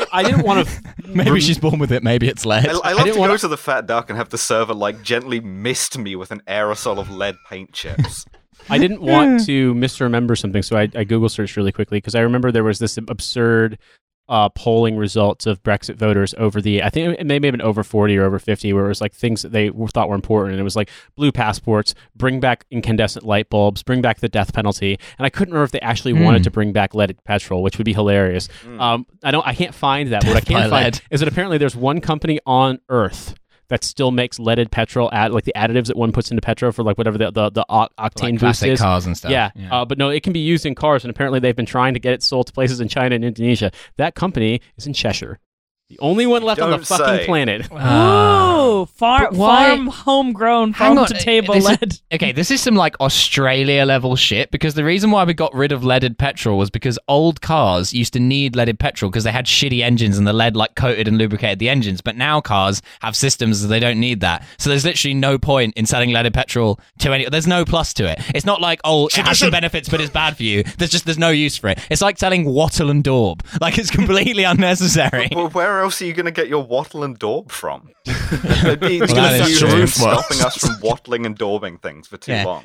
I, I didn't want to. <laughs> Maybe she's born with it. Maybe it's lead. I, I love didn't to wanna- go to the Fat Duck and have the server like gently mist me with an aerosol of lead paint chips. I didn't want to misremember something, so I, I Google searched really quickly because I remember there was this absurd uh, polling results of Brexit voters over the. I think it may have been over forty or over fifty, where it was like things that they thought were important, and it was like blue passports, bring back incandescent light bulbs, bring back the death penalty, and I couldn't remember if they actually Hmm. wanted to bring back leaded petrol, which would be hilarious. Um, I don't. I can't find that. What I Death by can find lead. is that apparently there's one company on Earth. That still makes leaded petrol, add like the additives that one puts into petrol for like whatever the the, the octane like boost is. cars and stuff. Yeah, Uh, but no, it can be used in cars, and apparently they've been trying to get it sold to places in China and Indonesia. That company is in Cheshire, the only one left on the Don't fucking say. planet. <gasps> Uh, Ooh, far, but why- farm, homegrown, farm on, to table this is- lead. <laughs> Okay, this is some like Australia level shit because the reason why we got rid of leaded petrol was because old cars used to need leaded petrol because they had shitty engines and the lead like coated and lubricated the engines. But now cars have systems that they don't need that. So there's literally no point in selling leaded petrol to any. There's no plus to it. It's not like oh it has some benefits but it's bad for you. There's just there's no use for it. It's like selling wattle and daub. Like it's completely <laughs> unnecessary. well, where else are you going to get your wattle and daub from? <laughs> They'd be Well, that is true. stopping us from wattling and daubing things for too Yeah. long.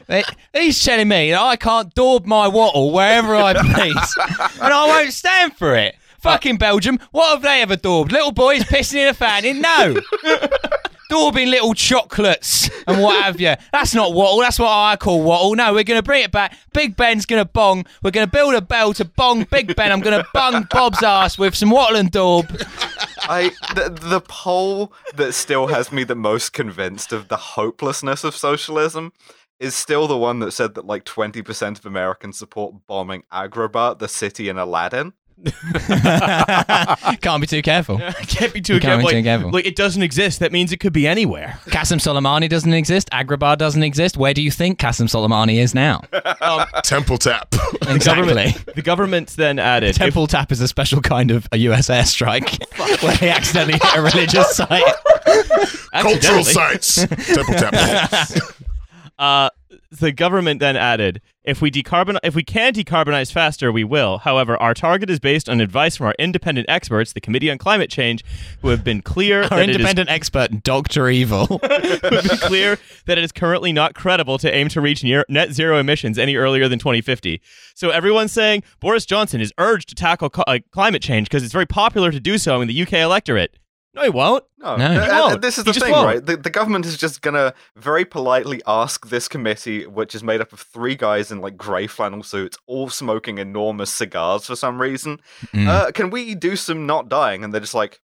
He's telling me that I can't daub my wattle wherever I please, <laughs> and I won't stand for it. Fucking Belgium, what have they ever daubed? Little boys pissing in a fountain? No. <laughs> Daubing little chocolates and what have you. That's not wattle, that's what I call wattle. No, we're going to bring it back. Big Ben's going to bong. We're going to build a bell to bong Big Ben. I'm going to bung Bob's ass with some wattle and daub. I the, the poll that still has me the most convinced of the hopelessness of socialism is still the one that said that like 20% of Americans support bombing Agrabah, the city in Aladdin. <laughs> Can't be too careful. <laughs> Can't be too You can't careful. be too Like, careful. like, it doesn't exist. That means it could be anywhere. <laughs> Qasim Soleimani doesn't exist. Agrabah doesn't exist. Where do you think Qasim Soleimani is now? Temple tap. Exactly. The government then added if- Temple tap is a special kind of a US airstrike where they accidentally hit a religious site. Cultural sites. Temple tap. Uh, the government then added, if we decarbon, if we can decarbonize faster, we will. However, our target is based on advice from our independent experts, the Committee on Climate Change, who have been clear Our that it is independent expert, Doctor Evil. <laughs> who have been clear that it is currently not credible to aim to reach near net zero emissions any earlier than 2050. So everyone's saying Boris Johnson is urged to tackle co- uh, climate change because it's very popular to do so in the UK electorate. No, he won't. No, No. He uh, won't. this is the just thing, won't. right? The, the government is just gonna very politely ask this committee, which is made up of three guys in like grey flannel suits, all smoking enormous cigars for some reason. Mm. Uh, can we do some not dying? And they're just like,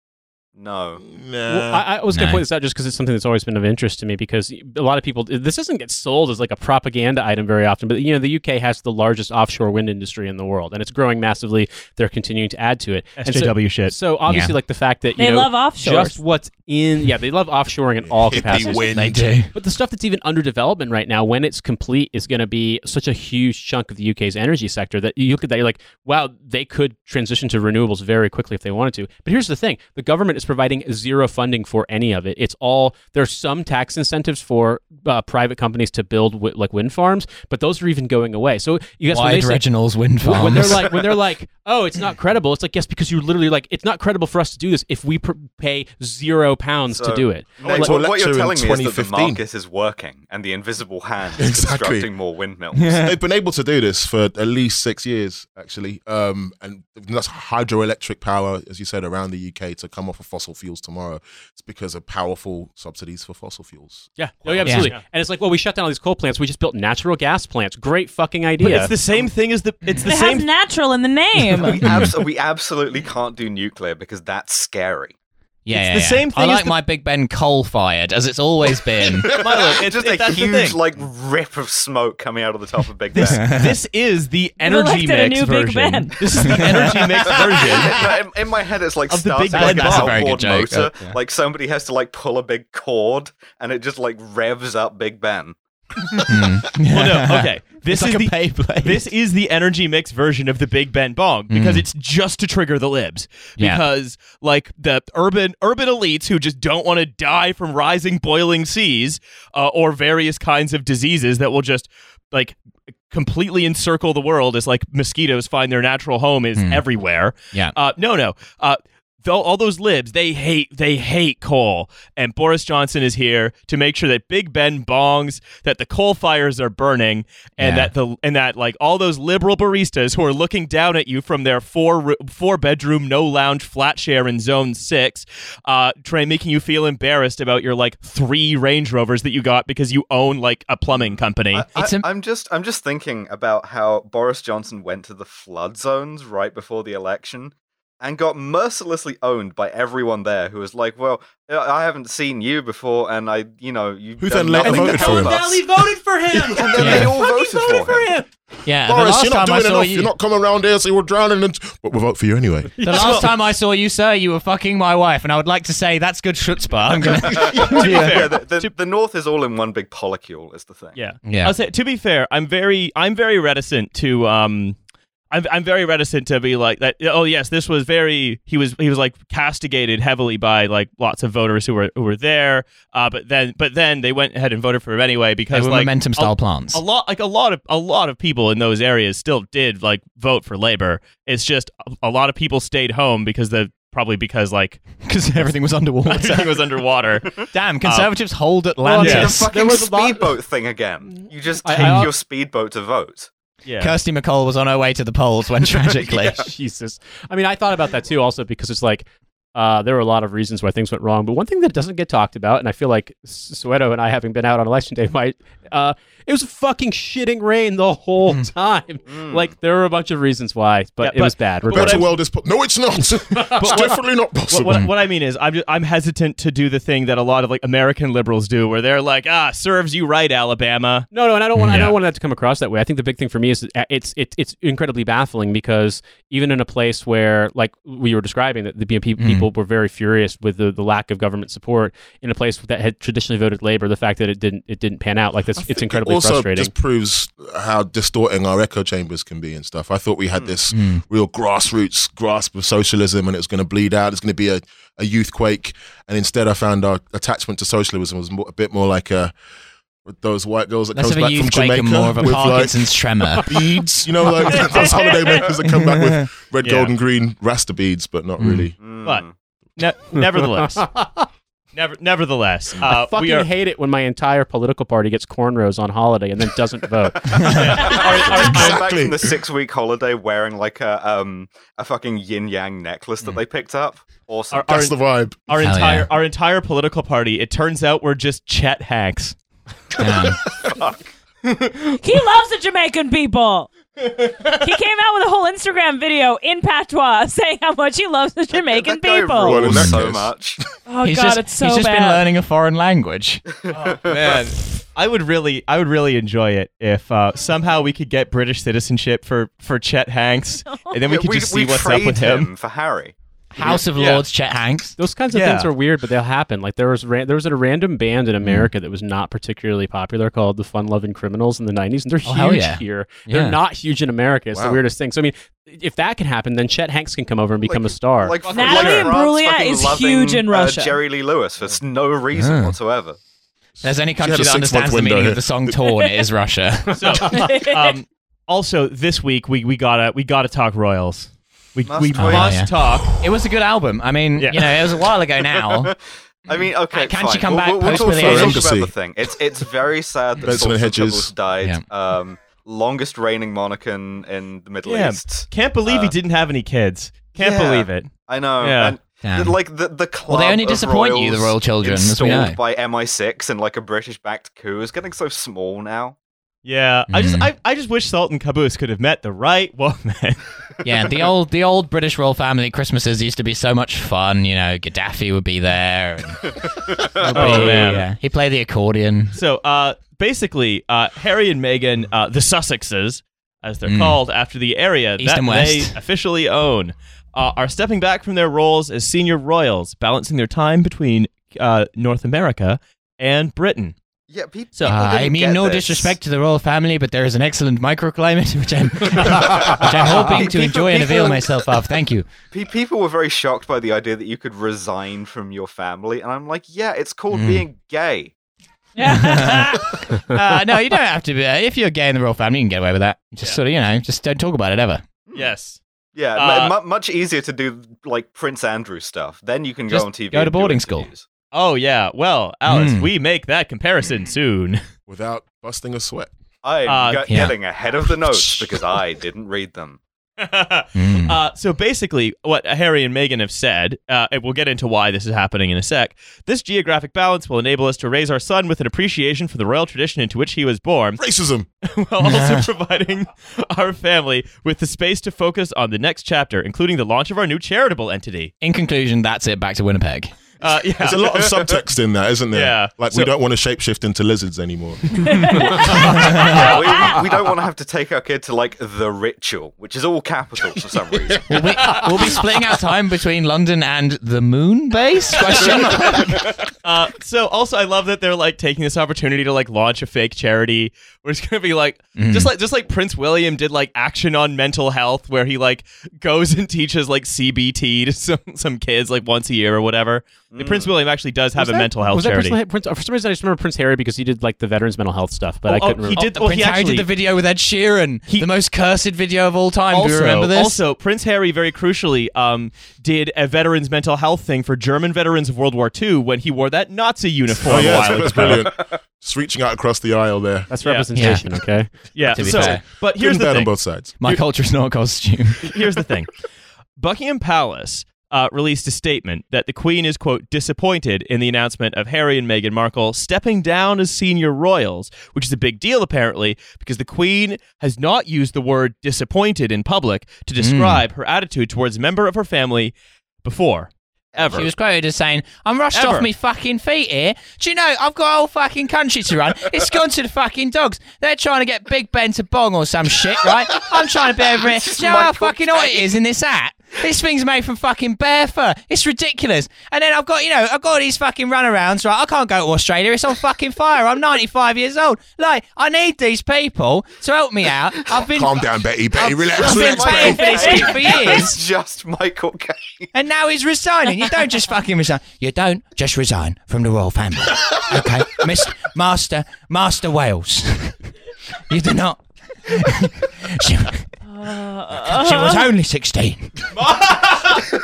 no. Well, I, I was going to No. point this out just because it's something that's always been of interest to me because a lot of people this doesn't get sold as like a propaganda item very often but you know the UK has the largest offshore wind industry in the world and it's growing massively they're continuing to add to it And so- SJW shit. so obviously Yeah. like the fact that you They know, love offshore. just what's in yeah they love offshoring in all capacities wind. they do. but the stuff that's even under development right now, when it's complete, is going to be such a huge chunk of the UK's energy sector that you look at that, you're like, wow, they could transition to renewables very quickly if they wanted to. But here's the thing the government is providing zero funding for any of it. It's all, there's some tax incentives for uh, private companies to build wi- like wind farms, but those are even going away. So you guys, when they Wide Reginald's wind when- farms. when they're like when they're like oh it's not credible it's like yes because you're literally like it's not credible for us to do this if we pr- pay zero pounds to do it Nate, went to a what, what you're telling me is that the 2015. market is working and the invisible hand is Exactly. constructing more windmills. They've been able to do this for at least six years, actually. Um, and that's hydroelectric power, as you said, around the UK to come off of fossil fuels tomorrow. It's because of powerful subsidies for fossil fuels. yeah, no, yeah, absolutely. And it's like, well, we shut down all these coal plants. We just built natural gas plants. Great fucking But idea. it's the same thing as the. It's the it same. has natural in the name. <laughs> we, abs- we absolutely can't do nuclear because that's scary. Yeah, it's yeah, the yeah. same I thing as like the- my Big Ben coal fired, as it's always been. <laughs> Milo, it's, just it- a huge like rip of smoke coming out of the top of Big Ben. <laughs> this is the <laughs> energy elected a mix new Big version. Ben. This is the energy mix version. in, in my head, it's like Of the starting Big like Ben a bomb. That's outboard good joke. motor. Uh, yeah. Like somebody has to like pull a big cord, and it just like revs up Big Ben. Well, no, <laughs> okay. This is the this is the energy mix version of the Big Ben Bong because Mm. it's just to trigger the libs. Yeah. Because like the urban urban elites who just don't want to die from rising boiling seas uh, or various kinds of diseases that will just like completely encircle the world as like mosquitoes find their natural home is Mm. everywhere. yeah. Uh, no, no. Uh, all those libs, they hate they hate coal, and Boris Johnson is here to make sure that Big Ben bongs, that the coal fires are burning, and Yeah. that the and that like all those liberal baristas who are looking down at you from their four four bedroom no lounge flat share in Zone Six, uh, try making you feel embarrassed about your like three Range Rovers that you got because you own like a plumbing company. I, It's I, a- I'm just I'm just thinking about how Boris Johnson went to the flood zones right before the election and got mercilessly owned by everyone there who was like, "Well, I I haven't seen you before, and I, you know, you." Who then later voted for him? voted for him. and then they all voted for him. Yeah. the Boris, last you're not time I doing saw enough. you, You're not coming around here, so you're drowning. And but we'll vote for you anyway. the last time I saw you, sir, you were fucking my wife, and I would like to say that's good chutzpah. I'm gonna. <laughs> <laughs> yeah, the, the, the North is all in one big polycule. Is the thing. Yeah. Yeah. I'll say to be fair, I'm very I'm very reticent to um I'm I'm very reticent to be like that oh yes, this was very he was he was like castigated heavily by like lots of voters who were who were there. Uh but then but then they went ahead and voted for him anyway They because were like momentum style a, plants. a lot like a lot of a lot of people in those areas still did like vote for labor. It's just a, a lot of people stayed home because the probably because like <laughs> Because everything was underwater. <laughs> everything was underwater. <laughs> Damn, conservatives hold Well, Atlantis. Yeah. The fucking There was a lot- speedboat thing again. You just I- take I- your speedboat to vote. Yeah. Kirsty MacColl was on her way to the polls when <laughs> tragically. <laughs> Jesus. I mean, I thought about that too, also because it's like uh, there were a lot of reasons why things went wrong. But one thing that doesn't get talked about, and I feel like Soweto and I, having been out on election day, <laughs> might uh, it was fucking shitting rain the whole time. Mm. Like there were a bunch of reasons why, but Yeah, it was bad. but what regardless. Better world is no, it's not. <laughs> it's definitely not What, possible. what, what I mean is, I'm just, I'm hesitant to do the thing that a lot of like American liberals do, where they're like, "Ah, serves you right, Alabama." No, no, and I don't want I don't want that to come across that way. I think the big thing for me is it's it's it's incredibly baffling because even in a place where like we were describing that the BNP Mm. people were very furious with the, the lack of government support in a place that had traditionally voted Labor, the fact that it didn't it didn't pan out like that's I it's incredibly it also frustrating. just proves how distorting our echo chambers can be and stuff. I thought we had this Mm. real grassroots grasp of socialism and it was going to bleed out. It's going to be a, a youth quake. And instead, I found our attachment to socialism was more, a bit more like a with those white girls that Less comes back from youth Jamaica more of a with Parkinson's tremor. <laughs> beads. You know, like <laughs> <laughs> those holiday makers that come back with red, Yeah. gold, and green rasta beads, but not Mm. really. Mm. But ne- nevertheless, never, nevertheless, I uh, fucking we are. hate it when my entire political party gets cornrows on holiday and then doesn't vote. Just come back Exactly. from the six week holiday wearing like a um a fucking yin yang necklace Mm. that they picked up. Awesome. Our- our- That's the vibe. Our Hell entire yeah. our entire political party. It turns out we're just Chet Hanks. Damn. He loves the Jamaican people. he came out with a whole Instagram video in patois saying how much he loves the Jamaican that guy people. Well, in rules that so case. much. Oh he's god, just, it's so he's just bad. been learning a foreign language. <laughs> Man, I would really, I would really enjoy it if uh, somehow we could get British citizenship for for Chet Hanks, <laughs> and then we Yeah, could just we see what's up trade with him. for Harry. House of Yeah. Lords, Chet Hanks. Those kinds of Yeah. things are weird, but they'll happen. Like there was ran- there was a random band in America that was not particularly popular called the Fun Loving Criminals in the '90s, and they're Oh, huge yeah. here. Yeah. They're not huge in America. It's the weirdest thing. So I mean, if that can happen, then Chet Hanks can come over and become a star. Like Natalie like France Imbruglia is loving, huge in uh, Russia. Jerry Lee Lewis for no reason Yeah. whatsoever. If there's any country that understands the meaning of the song "Torn," it is Russia. <laughs> So, um, <laughs> also this week we we gotta we gotta talk Royals. We Must we we? must Oh, yeah. talk. it was a good album. I mean, Yeah. you know, it was a while ago now. <laughs> I mean, okay, Can't fine. you come we'll, back we'll, we'll talk, we'll talk about the thing. It's it's very sad that Benson Sultan Hedges. Died. Yeah. Um, longest reigning monarch in, in the Middle Yeah. East. Can't believe he Uh, didn't have any kids. Can't yeah. believe it. I know. Yeah. And Damn. the- like the the club Well, they only of disappoint you, the royal children, as we installed by MI6 and like a British-backed coup is getting so small now. Yeah, I just Mhm. I, I just wish Sultan Qaboos could have met the right <laughs> woman. yeah, the old the old British royal family Christmases used to be so much fun. You know, Gaddafi would be there. And <laughs> oh man. yeah, he played the accordion. So, uh, basically, uh, Harry and Meghan, uh, the Sussexes, as they're Mm. called after the area East that they officially own, uh, are stepping back from their roles as senior royals, balancing their time between uh, North America and Britain. Yeah, pe- So- people Uh, I mean, get no this. disrespect to the royal family, but there is an excellent microclimate <laughs> which I'm, which I'm <laughs> hoping to People- enjoy and people- avail myself of. Thank you. <laughs> Pe- people were very shocked by the idea that you could resign from your family, and I'm like, yeah, it's called Mm. being gay. Yeah. Uh, no, you don't have to be. If you're gay in the royal family, you can get away with that. Just sort of, you know, just don't talk about it ever. Yes. Yeah, Uh, mu- much easier to do like Prince Andrew stuff. Then you can go on TV. go to boarding school. interviews. Oh yeah. Well, Alice, Mm. we make that comparison soon. <laughs> Without busting a sweat. I'm Uh, ge- yeah. getting ahead of the notes <laughs> because I didn't read them. <laughs> Mm. Uh, so basically, what Harry and Meghan have said, uh, and we'll get into why this is happening in a sec. This geographic balance will enable us to raise our son with an appreciation for the royal tradition into which he was born, Racism. while also providing our family with the space to focus on the next chapter, including the launch of our new charitable entity. In conclusion, that's it. Back to Winnipeg. Uh, yeah. There's a lot of subtext in that, isn't there? Yeah. Like So- we don't want to shapeshift into lizards anymore. <laughs> Yeah, we, we, we don't want to have to take our kid to like the ritual, which is all capital for some reason. <laughs> We'll be, we'll be splitting our time between London and the moon base? Question mark. <laughs> Uh, so also, I love that they're like taking this opportunity to like launch a fake charity where it's gonna be like Mm. just like just like Prince William did like action on mental health, where he like goes and teaches like CBT to some some kids like once a year or whatever. Like, Prince William actually does have Was a that- mental health was that charity. Prince, Prince, for some reason, I just remember Prince Harry because he did like the veterans mental health stuff, but Oh, I oh, couldn't he remember. did- well, Prince he Harry actually- did the video with Ed Sheeran, He- the most cursed video of all time. also, Do you remember this? also, Prince Harry very crucially um, did a veterans mental health thing for German veterans of World War II when he wore that Nazi uniform oh yeah, while that's brilliant. Just reaching out across the aisle there. That's Yeah. representation, okay? <laughs> Yeah, To be so fair. but Good here's and the bad on thing. both sides. My culture is not a costume. <laughs> here's the thing Buckingham Palace uh, released a statement that the Queen is, quote, disappointed in the announcement of Harry and Meghan Markle stepping down as senior royals, which is a big deal, apparently, because the Queen has not used the word disappointed in public to describe her attitude towards a member of her family before. Ever. She was quoted as saying, I'm rushed Ever. off me fucking feet here. Do you know, I've got a whole fucking country to run. It's gone to the fucking dogs. They're trying to get Big Ben to bong or some shit, right? I'm trying to be over here. <laughs> Do you know how fucking hot it Caine. in this hat? This thing's made from fucking bear fur. It's ridiculous. And then I've got, you know, I've got these fucking runarounds, right? I can't go to Australia. It's on fucking fire. I'm 95 years old. Like, I need these people to help me out. I've been. Calm down, Betty. Betty, relax, I've been paying for this shit for <laughs> years. It's just Michael Caine. And now he's resigning. You don't just fucking resign. You don't just resign from the royal family. Okay? Miss Master Master Wales. <laughs> you do not. <laughs> she, she was um, only 16. <laughs>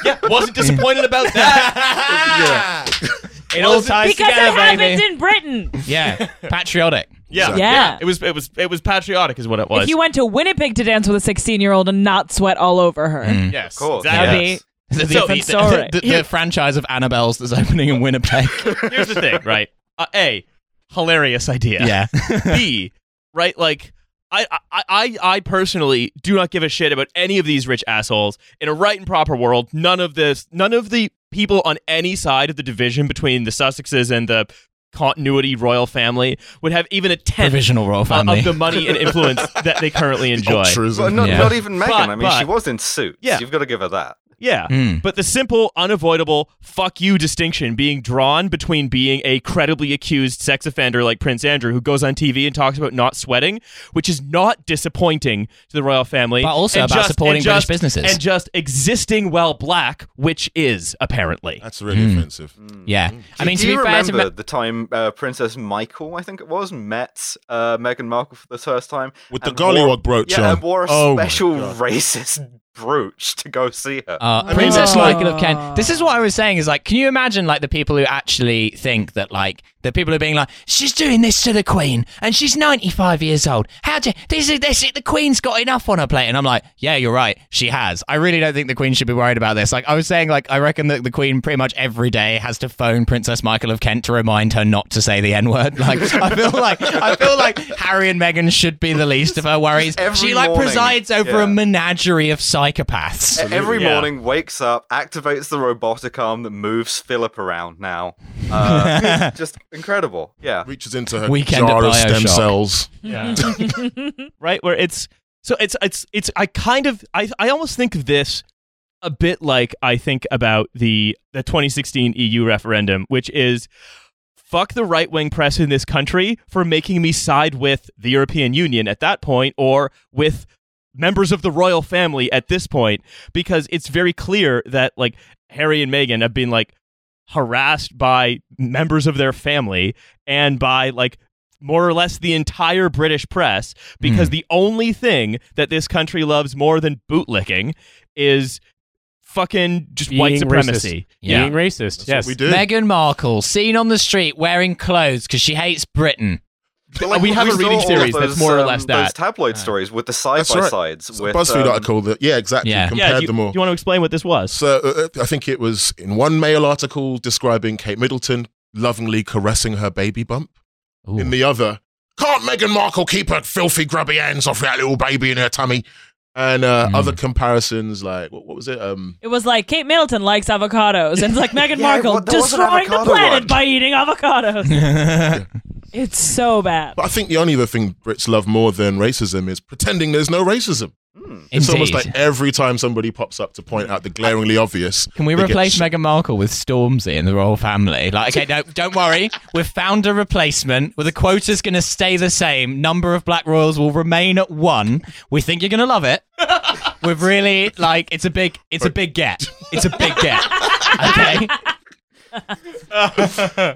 yeah, wasn't disappointed about that. <laughs> It all ties because together, it happened baby. in Britain. Yeah, patriotic. <laughs> Yeah, Yeah. It was it was it was patriotic, is what it was. If you went to Winnipeg to dance with a 16 year old and not sweat all over her, mm. yes, Of course. exactly. that'd Yes. be The, a different the- story. the- the franchise of Annabel's that's opening in Winnipeg. Here's the thing, right? Uh, a hilarious idea. yeah. B, right? Like, I, I, I, I personally do not give a shit about any of these rich assholes. In a right and proper world, none of this, none of the people on any side of the division between the Sussexes and the continuity royal family would have even a tenth Provisional royal family. of the money and influence <laughs> that they currently enjoy. Altruism. But not, Yeah. not even Meghan. But- I mean, she was in suits. Yeah. You've got to give her that. Yeah. Mm. But the simple, unavoidable fuck you distinction being drawn between being a credibly accused sex offender like Prince Andrew, who goes on TV and talks about not sweating, which is not disappointing to the royal family. But also and about just- supporting and British just- businesses. And just existing while black, which is, apparently. That's really Mm. offensive. yeah. I mean, do to be you fair to remember Ma- the time uh, Princess Michael, I think it was, met uh, Meghan Markle for the first time With the and gollywog wore- brooch Yeah, on. and wore a Oh special God. racist brooch to go see her. Uh, mean, Princess it's like- Michael of Kent. This is what I was saying. Is like, can you imagine like the people who actually think that like the people who are being like, she's doing this to the Queen and she's ninety five years old. How do this is this the Queen's got enough on her plate? And I'm like, yeah, you're right, she has. I really don't think the Queen should be worried about this. Like I was saying, like I reckon that the Queen pretty much every day has to phone Princess Michael of Kent to remind her not to say the N word. <laughs> Like I feel like I feel like Harry and Meghan should be the least of her worries. Every she like morning, presides over yeah. a menagerie of psychopaths. Every yeah. morning, wakes up, activates the robotic arm that moves Philip around now. Uh, <laughs> just incredible. Yeah. Reaches into her Weekend at jar of stem cells. Yeah. <laughs> right? Where it's so it's it's it's I kind of I I almost think of this a bit like I think about the the 2016 EU referendum, which is fuck the right wing press in this country for making me side with the European Union at that point or with members of the royal family at this point because it's very clear that like Harry and Meghan have been like harassed by members of their family and by like more or less the entire British press because hmm. the only thing that this country loves more than bootlicking is fucking just white Being supremacy. Racist. Yeah. Being racist. That's yes. what we do. Meghan Markle seen on the street wearing clothes because she hates Britain. But, we have a reading all of series that's those, more or um, less Those that. tabloid stories with the side That's by right. sides. It's with, BuzzFeed um, article that, yeah, exactly. Yeah. Compared Yeah, you, them all. do you want to explain what this was? So uh, I think it was in one Mail article describing Kate Middleton lovingly caressing her baby bump. In the other, can't Meghan Markle keep her filthy, grubby hands off that little baby in her tummy? And uh, Mm. other comparisons, like what, what was it? Um, It was like Kate Middleton likes avocados, and it's like <laughs> Meghan Yeah, Markle what- there was an destroying the planet one. by eating avocados. <laughs> it's so bad. but I think the only other thing Brits love more than racism is pretending there's no racism. hmm. It's almost like every time somebody pops up to point out the glaringly obvious. Can we replace sh- Meghan Markle with Stormzy in the royal family? Like, okay, no, don't worry. We've found a replacement. Well, the quota's going to stay the same. Number of black royals will remain at one. We think you're going to love it. <laughs> We've really like it's a big, it's a big get. It's a big get. <laughs> Okay, <laughs>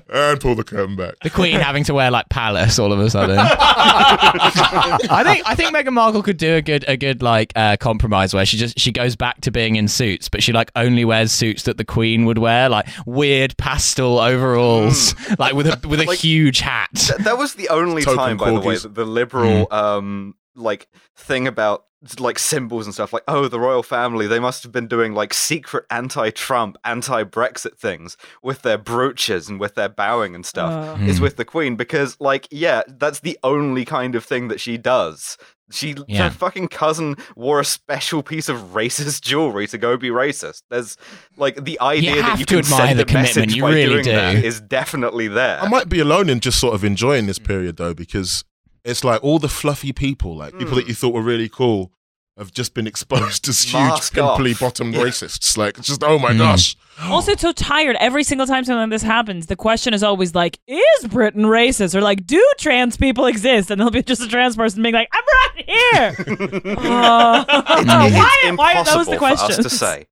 and pull the curtain back. the Queen having to wear like palace all of a sudden. <laughs> I think I think Meghan Markle could do a good a good like uh, compromise where she just she goes back to being in suits, but she like only wears suits that the Queen would wear, like weird pastel overalls, like with a with a Like- huge hat. Th- that was the only Token time, by the way, that the liberal um like thing about like symbols and stuff like oh the royal family they must have been doing like secret anti-trump anti-brexit things with their brooches and with their bowing and stuff Uh. is Hmm. with the queen because like yeah that's the only kind of thing that she does she Yeah. her fucking cousin wore a special piece of racist jewelry to go be racist there's like the idea that have you to can admire send the a commitment, message you by really doing do. that is definitely there I might be alone in just sort of enjoying this period though, because it's like all the fluffy people, like people Mm. that you thought were really cool, have just been exposed as <laughs> huge Mask off. pimply bottom racists. Like, it's just oh my Mm. gosh. Also, so tired. Every single time something like this happens, the question is always like, "Is Britain racist?" or like, "Do trans people exist?" And there'll be just a trans person being like, "I'm right here." <laughs> Uh, <laughs> It's why, why are those impossible the for us questions? to say.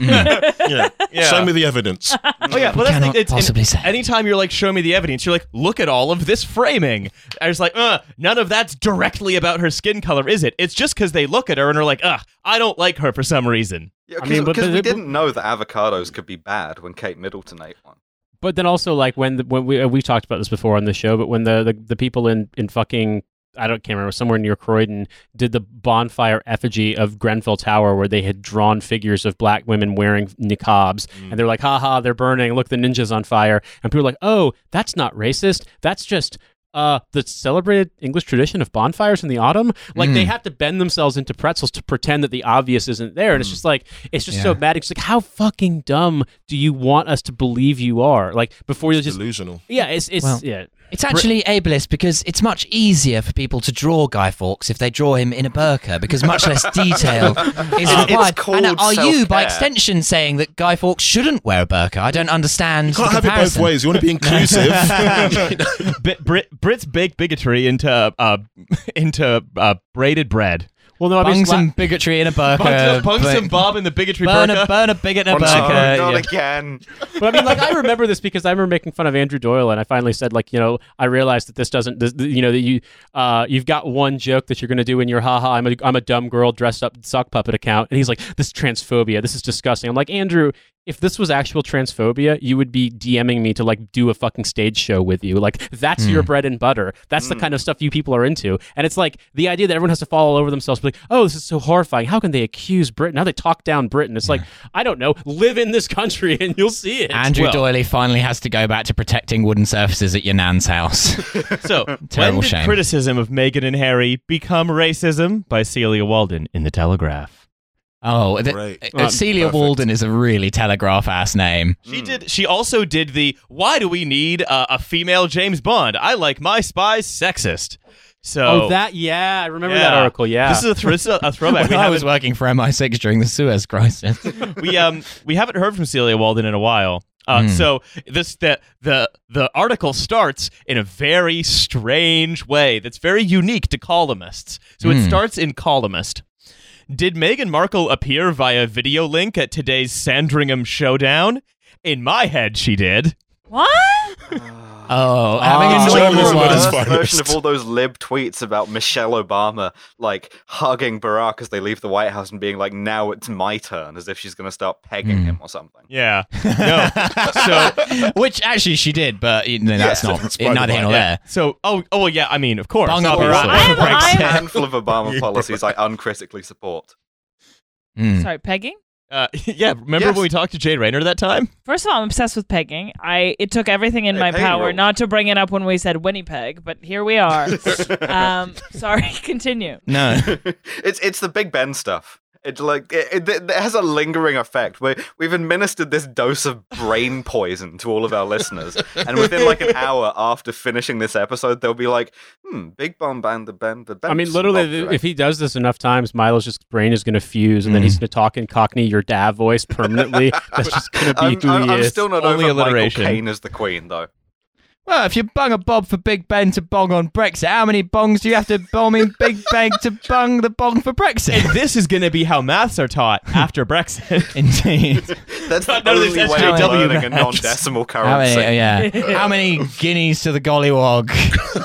Yeah. <laughs> Yeah. Show me the evidence. <laughs> Oh yeah, well that's the Cannot thing. It's, possibly and say. anytime you're like, show me the evidence, you're like, look at all of this framing. I was like, uh, none of that's directly about her skin color, is it? It's just because they look at her and are like, ugh, I don't like her for some reason. Yeah, I mean, but- because but- we but- didn't know that avocados could be bad when Kate Middleton ate one. But then also like when the, when we uh, we talked about this before on the show, but when the, the, the people in, in fucking I don't can't remember somewhere near Croydon did the bonfire effigy of Grenfell Tower where they had drawn figures of black women wearing niqabs and they're like, haha, they're burning. Look, the ninja's on fire. And people are like, oh, that's not racist. That's just uh, the celebrated English tradition of bonfires in the autumn. Like they Mm. have to bend themselves into pretzels to pretend that the obvious isn't there. And it's just like, it's just so Yeah. bad. It's like, how fucking dumb do you want us to believe you are? Like before you just Delusional. yeah, it's it's Well, yeah. It's actually ableist because it's much easier for people to draw Guy Fawkes if they draw him in a burqa because much less <laughs> detail is It's required. called and are you, by self-care. extension, saying that Guy Fawkes shouldn't wear a burqa? I don't understand. You can't the have it both comparison. ways. You want to be inclusive. <laughs> <laughs> Brit, Brit, Brit's big bigotry into uh, into uh, braided bread. Well, no, I Bung mean, some bigotry in a burqa. Bung, bung but- some Bob in the bigotry burn a, burqa. burn a bigot in a Bung some- Oh, not yeah. again. <laughs> but I mean, like, I remember this because I remember making fun of Andrew Doyle, and I finally said, like, you know, I realized that this doesn't, this, you know, that you, uh, you've got one joke that you're going to do in your haha, I'm a, I'm a dumb girl dressed up sock puppet account, and he's like, this is transphobia, this is disgusting. I'm like, Andrew, if this was actual transphobia, you would be DMing me to like do a fucking stage show with you. Like that's your hmm. bread and butter. That's the hmm. kind of stuff you people are into. And it's like the idea that everyone has to fall all over themselves, be like, oh, this is so horrifying. How can they accuse Britain? How they talk down Britain? It's like I don't know. Live in this country and you'll see it. Andrew Well- Doyley finally has to go back to protecting wooden surfaces at your nan's house. <laughs> So, <laughs> terrible when did shame. criticism of Meghan and Harry become racism? By Celia Walden in the Telegraph. Oh, the, Great. uh, Celia Perfect. Walden is a really telegraph ass name. She did. She also did the. Why do we need uh, a female James Bond? I like my spies sexist. So oh, that yeah, I remember that article. Yeah, This is a, thr- this is a <laughs> throwback. When I was working for MI6 during the Suez Crisis. <laughs> we um we haven't heard from Celia Walden in a while. Uh, Hmm. So this the the the article starts in a very strange way that's very unique to columnists. So it Hmm. starts in columnist. Did Meghan Markle appear via video link at today's Sandringham showdown? In my head, she did. What? Uh, Oh, Ah. having It's enjoyed like this one. reverse finest. version of all those lib tweets about Michelle Obama, like hugging Barack as they leave the White House and being like, "Now it's my turn," as if she's going to start pegging Hmm. him or something. Yeah. <laughs> No. so Which actually she did, but you know, that's Yeah. not That's neither here by. nor there. so oh oh well, yeah. I mean, of course. Bung up. Barack. I'm- I'm- A handful of Obama <laughs> policies I uncritically support. Hmm. Sorry, pegging. Uh, <laughs> yeah. Remember Yes. when we talked to Jay Rayner that time? First of all, I'm obsessed with pegging. I it took everything in Hey, my power rules. not to bring it up when we said Winnipeg, but here we are. <laughs> um, sorry, <laughs> continue. No. it's it's the Big Ben stuff. It's like it, it, it has a lingering effect. We we've administered this dose of brain <laughs> poison to all of our listeners, and within like an hour after finishing this episode, they'll be like, "Hmm, Big Bomb Band, the Ben, the Ben." I mean, literally, if he does this enough times, Milo's just brain is going to fuse, and then Mm. he's going to talk in Cockney your dad voice permanently. <laughs> That's just going to be I'm, who I'm, he I'm is. still not Only over Michael alliteration. Caine as the Queen, though. Well, if you bung a bob for Big Ben to bong on Brexit, how many bongs do you have to bomb in Big Ben to bung the bong for Brexit? And this is going to be how maths are taught after Brexit. <laughs> Indeed. That's the None of only these way of SJW learning a non-decimal How many, currency. yeah. <laughs> How many guineas to the gollywog?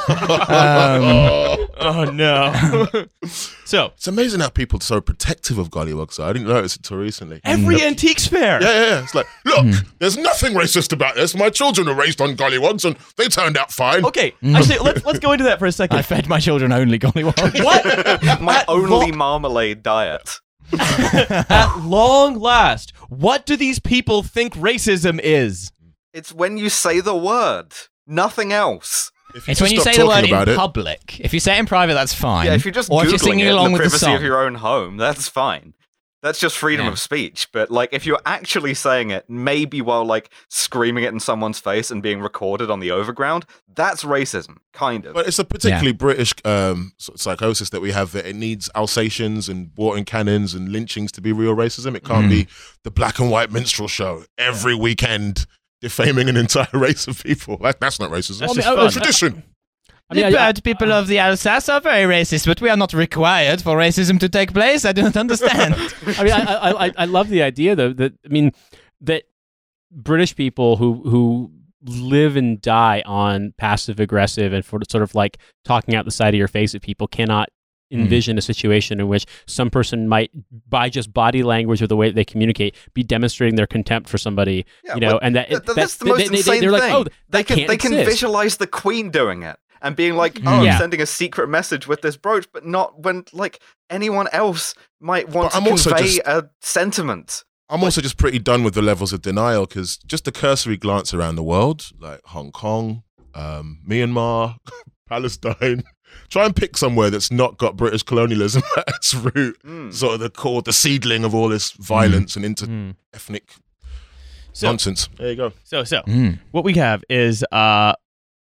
<laughs> um, oh no. <laughs> so It's amazing how people are so protective of gollywogs. I didn't notice it until recently. every antiques fair. Yeah, yeah, yeah. It's like, look, hmm. there's nothing racist about this. My children were raised on gollywogs and they turned out fine. Okay, hmm. actually, let's let's go into that for a second. I fed my children only gollywogs. <laughs> what? <laughs> My At only lo- marmalade diet. at long last, what do these people think racism is? It's when you say the word, nothing else. If you It's when you say the word in it, public. If you say it in private, that's fine. Yeah, if you're just or if you're googling singing it in the with the privacy song. of your own home, that's fine. That's just freedom Yeah. of speech. But like, if you're actually saying it, maybe while like screaming it in someone's face and being recorded on the overground, that's racism, kind of. But it's a particularly British um, psychosis that we have that it needs Alsatians and water cannons and lynchings to be real racism. It can't be the black and white minstrel show every weekend defaming an entire <laughs> race of people. That, that's not racism. That's It's just a fun. Oh, tradition. I mean, I- the bad people of the Alsace are very racist, but we are not required for racism to take place. I do not understand. <laughs> I mean, I, I, I, I love the idea though that I mean that British people who who live and die on passive aggressive and for sort of like talking out the side of your face at people cannot envision a situation in which some person might by just body language or the way they communicate be demonstrating their contempt for somebody Yeah, you know but and that, th- that that's the most they, they, insane they're like thing. oh that they can can't they can exist. visualize the queen doing it and being like, "Oh, Yeah. I'm sending a secret message with this brooch," but not when like anyone else might want But I'm to convey just- a sentiment. I'm also just pretty done with the levels of denial because just a cursory glance around the world, like Hong Kong, um, Myanmar, <laughs> Palestine, try and pick somewhere that's not got British colonialism <laughs> at its root, Mm. sort of the core, the seedling of all this violence and inter Mm. ethnic So, nonsense. There you go. so, so, Mm. what we have is uh,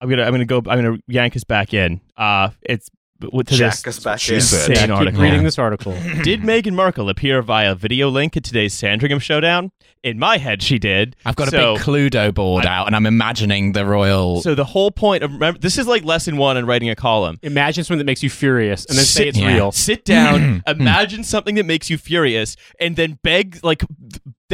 I'm gonna, I'm gonna go, I'm gonna yank us back in. Uh, it's to Jack this us back she in. said. insane Keep article. reading this article <clears throat> Did Meghan Markle appear via video link at today's Sandringham showdown? In my head, she did. I've got a big Cluedo board out, and I'm imagining the royal. So the whole point of remember, this is like lesson one in writing a column. imagine something that makes you furious and then say it's yeah. real <clears throat> Sit down, imagine something that makes you furious, and then beg like.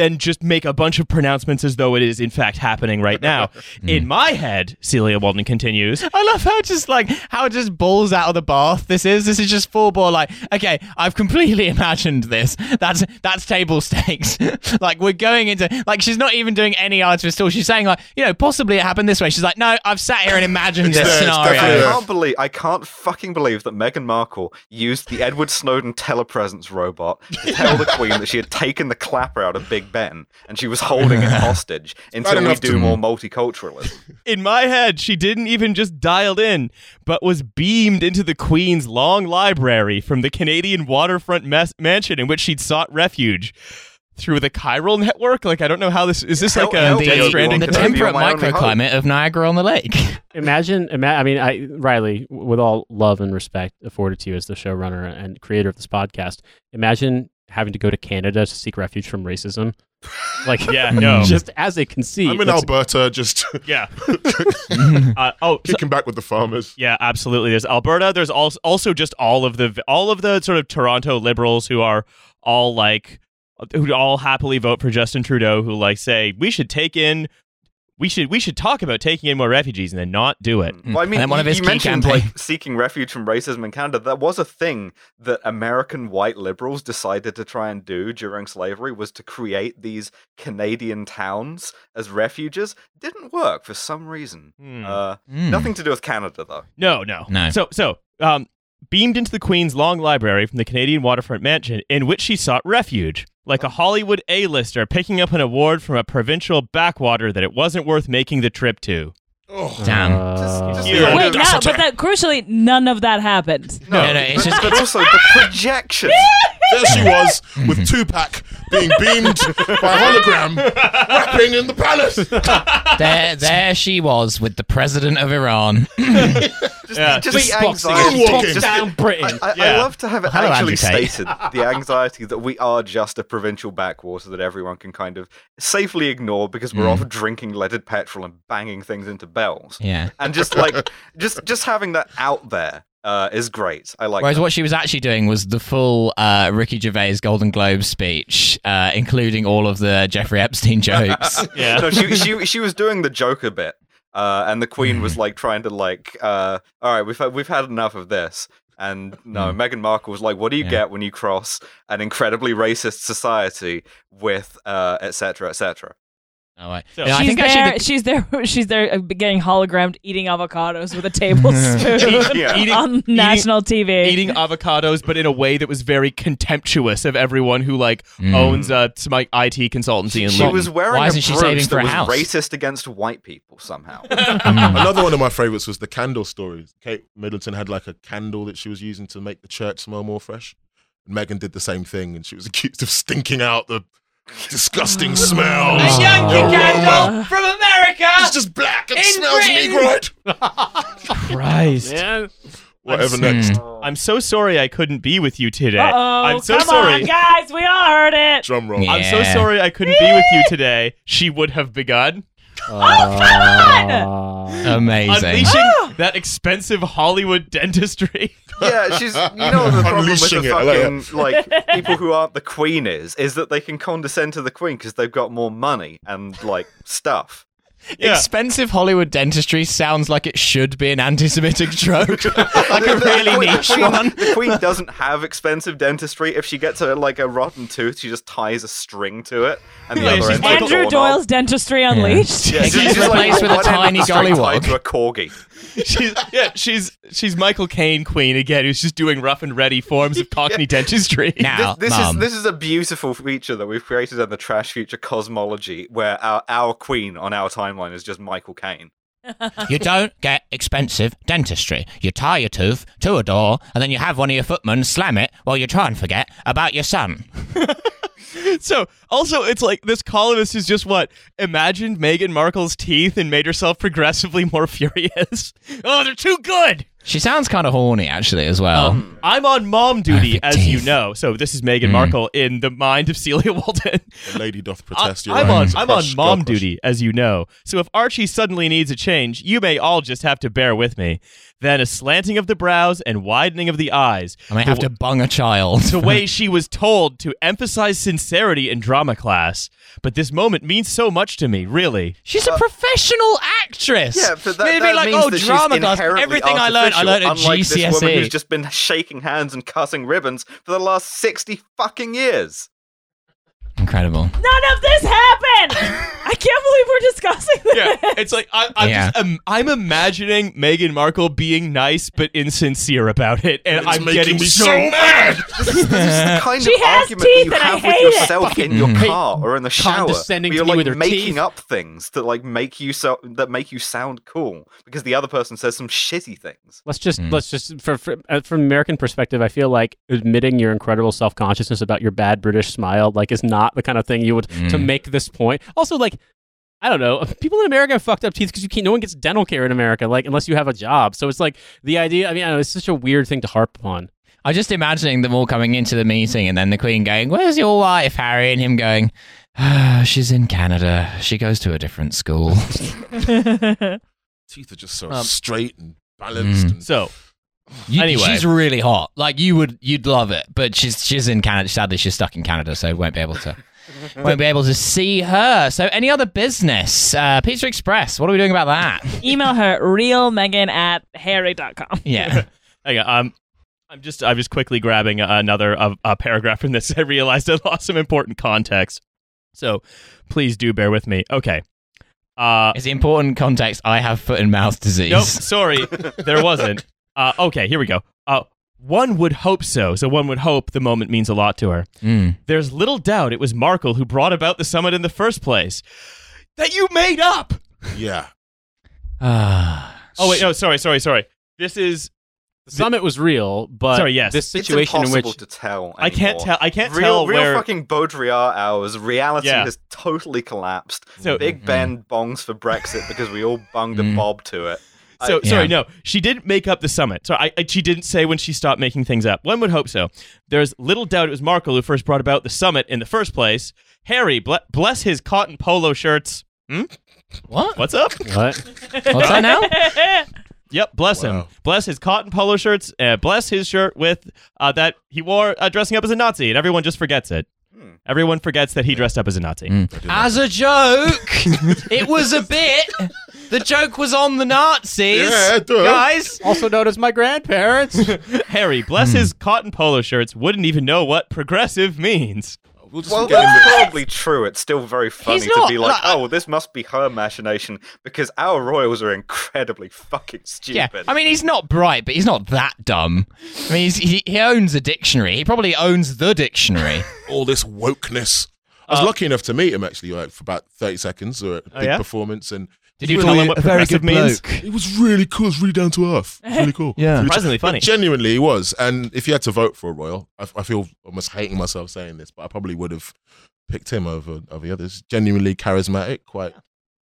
Th- Then just make a bunch of pronouncements as though it is in fact happening right now. <laughs> in mm. my head, Celia Walden continues. I love how just like how it just balls out of the bath this is. This is just full ball like, okay, I've completely <laughs> imagined this. That's that's table stakes. <laughs> like we're going into like she's not even doing any artifice at all. She's saying like, you know, possibly it happened this way. She's like, no, I've sat here and imagined this there, scenario. I can't believe I can't fucking believe that Meghan Markle used the Edward Snowden telepresence robot to tell the Queen that she had taken the clapper out of Big Ben and she was holding it <laughs> hostage until we do to- more <laughs> multiculturalism. In my head, she didn't even just dialed in, but was beamed into the Queen's long library from the Canadian waterfront mes- mansion in which she'd sought refuge. Through the chiral network? Like, I don't know how this is. This like a Help me, Death Stranding? the temperate my only hope. microclimate of Niagara on the Lake. <laughs> Imagine, ima- I mean, I, Riley, with all love and respect afforded to you as the showrunner and creator of this podcast, imagine having to go to Canada to seek refuge from racism. Like, <laughs> Yeah, <laughs> no. just as a conceit. I'm in that's- Alberta, just <laughs> Yeah. uh, oh, so- kicking back with the farmers. Yeah, absolutely. There's Alberta. There's also also just all of the all of the sort of Toronto liberals who are all like who all happily vote for Justin Trudeau, who like say we should take in. We should we should talk about taking in more refugees and then not do it. Well, I mean, And then one of his you key mentioned campaign- like seeking refuge from racism in Canada. That was a thing that American white liberals decided to try and do during slavery was to create these Canadian towns as refuges. Didn't work for some reason. Hmm. Uh, Hmm. Nothing to do with Canada though. No, no, No. So so um, beamed into the Queen's long library from the Canadian waterfront mansion, in which she sought refuge. Like a Hollywood A-lister picking up an award from a provincial backwater that it wasn't worth making the trip to. Oh, Damn. Uh, just Yeah. Wait, idea- no, but that crucially, none of that happened. No, no, it's just but also the <laughs> projection. there she was with Tupac being beamed by hologram, rapping in the palace. there, there she was with the president of Iran. <laughs> Just, Yeah. just the anxiety. as Walking. talks down Britain. I, I, Yeah. I love to have it Hello, actually Andrew stated the anxiety that we are just a provincial backwater that everyone can kind of safely ignore because we're off drinking leaded petrol and banging things into bells. Yeah. And just like just just having that out there uh, is great. I like Whereas that. what she was actually doing was the full uh, Ricky Gervais Golden Globe speech, uh, including all of the Jeffrey Epstein <laughs> jokes. Yeah. no, she she she was doing the Joker bit, uh, and the Queen was like trying to like, uh, all right, we've had, we've had enough of this. And no, Meghan Markle was like, "What do you Yeah. get when you cross an incredibly racist society with uh, etc." cetera, et cetera?" Oh, right. So- Yeah, I she's think there. actually the- she's there. <laughs> She's there, uh, getting hologrammed, eating avocados with a tablespoon <laughs> <laughs> Yeah. Eating- on national TV. eating avocados, but in a way that was very contemptuous of everyone who like Mm. owns a some like, IT consultancy in She Luton. was wearing Why a isn't she saving that for a was house? racist against white people somehow. Another one of my favorites was the candle stories. Kate Middleton had like a candle that she was using to make the church smell more fresh. Meghan did the same thing, and she was accused of stinking out the disgusting oh. smell. A Yankee oh. candle from America. It's just black and In smells Britain. negroid. <laughs> Christ. Yeah. Whatever I'm next. Oh. I'm so sorry I couldn't be with you today. Uh-oh, I'm so come sorry. on, guys. We all heard it. Drum roll. Yeah. I'm so sorry I couldn't be with you today. She would have begun Uh, Amazing. unleashing that expensive Hollywood dentistry. Yeah, she's. You know what the problem with Unleashing the it, I like fucking like people who aren't the queen is, is that they can condescend to the queen because they've got more money and like stuff. Yeah. Expensive Hollywood dentistry sounds like it should be an anti-Semitic <laughs> joke, like a The- the really queen- niche the queen, one. The queen doesn't have expensive dentistry. If she gets a like a rotten tooth, she just ties a string to it, and the Yeah, other she's end's Andrew. Doyle's dentistry unleashed. Yeah, She's just- just, replaced with a one end of tiny the string gollywog. tied to a corgi. <laughs> she's yeah, she's she's Michael Caine queen again, who's just doing rough and ready forms of Cockney dentistry. <laughs> Now, this, this Mum, is this is a beautiful feature that we've created in the Trash Future cosmology, where our our queen on our timeline is just Michael Caine. <laughs> you don't get expensive dentistry. You tie your tooth to a door, and then you have one of your footmen slam it while you try and forget about your son. <laughs> So also it's like this columnist is just what imagined Meghan Markle's teeth and made herself progressively more <laughs> furious. oh, they're too good. She sounds kind of horny, actually, as well. Um, I'm on mom duty, Perfect as you know. So this is Meghan Mm. Markle in the mind of Celia <laughs> Walden. The lady doth I, protest. You're I'm right. on It's a I'm on mom duty, as you know. So if Archie suddenly needs a change, you may all just have to bear with me. Then a slanting of the brows and widening of the eyes. I may The have to bung a child. the way <laughs> she was told to emphasize sincerity in drama class. But this moment means so much to me, really. She's a uh, professional actress. Yeah, but that, It'd that like, means oh, that she's drama class. Everything I learned, I learned at artificial, unlike This woman who's just been shaking hands and cussing ribbons for the last sixty fucking years. Incredible. None of this happened. <laughs> I can't believe we're discussing this. Yeah, it's like I, I'm Yeah. just um, I'm imagining Meghan Markle being nice but insincere about it, and It's I'm getting me so so mad. <laughs> This is, this is the <laughs> kind She of argument that you have with hate it. yourself in your Fucking car or in the shower. condescending you're to like with her making teeth. up things that like make you so that make you sound cool because the other person says some shitty things. Let's just Mm. let's just for, for, uh, from American perspective, I feel like admitting your incredible self consciousness about your bad British smile like is not the kind of thing you would to Mm. make this point. Also, like I don't know, people in America have fucked up teeth because you can't. No one gets dental care in America, like unless you have a job. So it's like the idea. I mean, I don't know, it's such a weird thing to harp upon. I'm just imagining them all coming into the meeting and then the Queen going, Where's your wife, Harry? And him going, ah, She's in Canada. She goes to a different school. <laughs> <laughs> Teeth are just so Um, straight and balanced. Mm. And So You- Anyway. She's really hot. Like you would you'd love it. But she's she's in Canada. Sadly she's stuck in Canada, so won't be able to <laughs> won't be able to see her. So any other business? Uh, Pizza Express, what are we doing about that? Email her realmegan at harry.com. <laughs> Yeah. <laughs> hang on, um, I'm just I'm just quickly grabbing another uh, a paragraph from this. I realized I lost some important context, so please do bear with me. Okay. Uh, It's important context. I have foot and mouth disease. Nope, sorry, there wasn't. Uh, okay, here we go. Uh, one would hope so. So one would hope the moment means a lot to her. Mm. There's little doubt it was Markle who brought about the summit in the first place. That you made up. yeah. Ah. <sighs> Oh wait, no, sorry, sorry, sorry. This is The summit was real, but Sorry, yes. this It's situation in impossible which to tell. I can't tell. I can't Real, tell real where. fucking Baudrillard hours. Reality Yeah. has totally collapsed. So- Big Ben bongs for Brexit because we all bunged a Mm. bob to it. So I- sorry, Yeah. no, she didn't make up the summit. So I, I, she didn't say when she stopped making things up. One would hope so. There's little doubt it was Markle who first brought about the summit in the first place. Harry, ble- bless his cotton polo shirts. Hmm? What? What's up? what? <laughs> What's that now? <laughs> Yep, bless him. Bless his cotton polo shirts. Uh, bless his shirt with uh, that he wore uh, dressing up as a Nazi, and everyone just forgets it. Hmm. Everyone forgets that he dressed up as a Nazi. Mm. As a joke, <laughs> it was a bit. The joke was on the Nazis. Yeah, duh. Guys. also known as my grandparents. <laughs> Harry, bless his cotton polo shirts, wouldn't even know what progressive means. We'll just Well, get in that's there. probably true. It's still very funny He's to not, be like, like- oh, this must be her machination because our royals are incredibly fucking stupid. Yeah, stupid. I mean he's not bright, but he's not that dumb. I mean he's, he he owns a dictionary. He probably owns the dictionary. <laughs> all this wokeness. I was Uh, lucky enough to meet him actually, like for about thirty seconds or a Oh, big yeah? performance, and Did you Really tell him a what very progressive good means? means? He was really cool. It was really down to earth. It was really cool. <laughs> Yeah. Really Surprisingly but funny. Genuinely, he was. And if you had to vote for a royal, I, I feel almost hating myself saying this, but I probably would have picked him over over the others. Genuinely charismatic, quite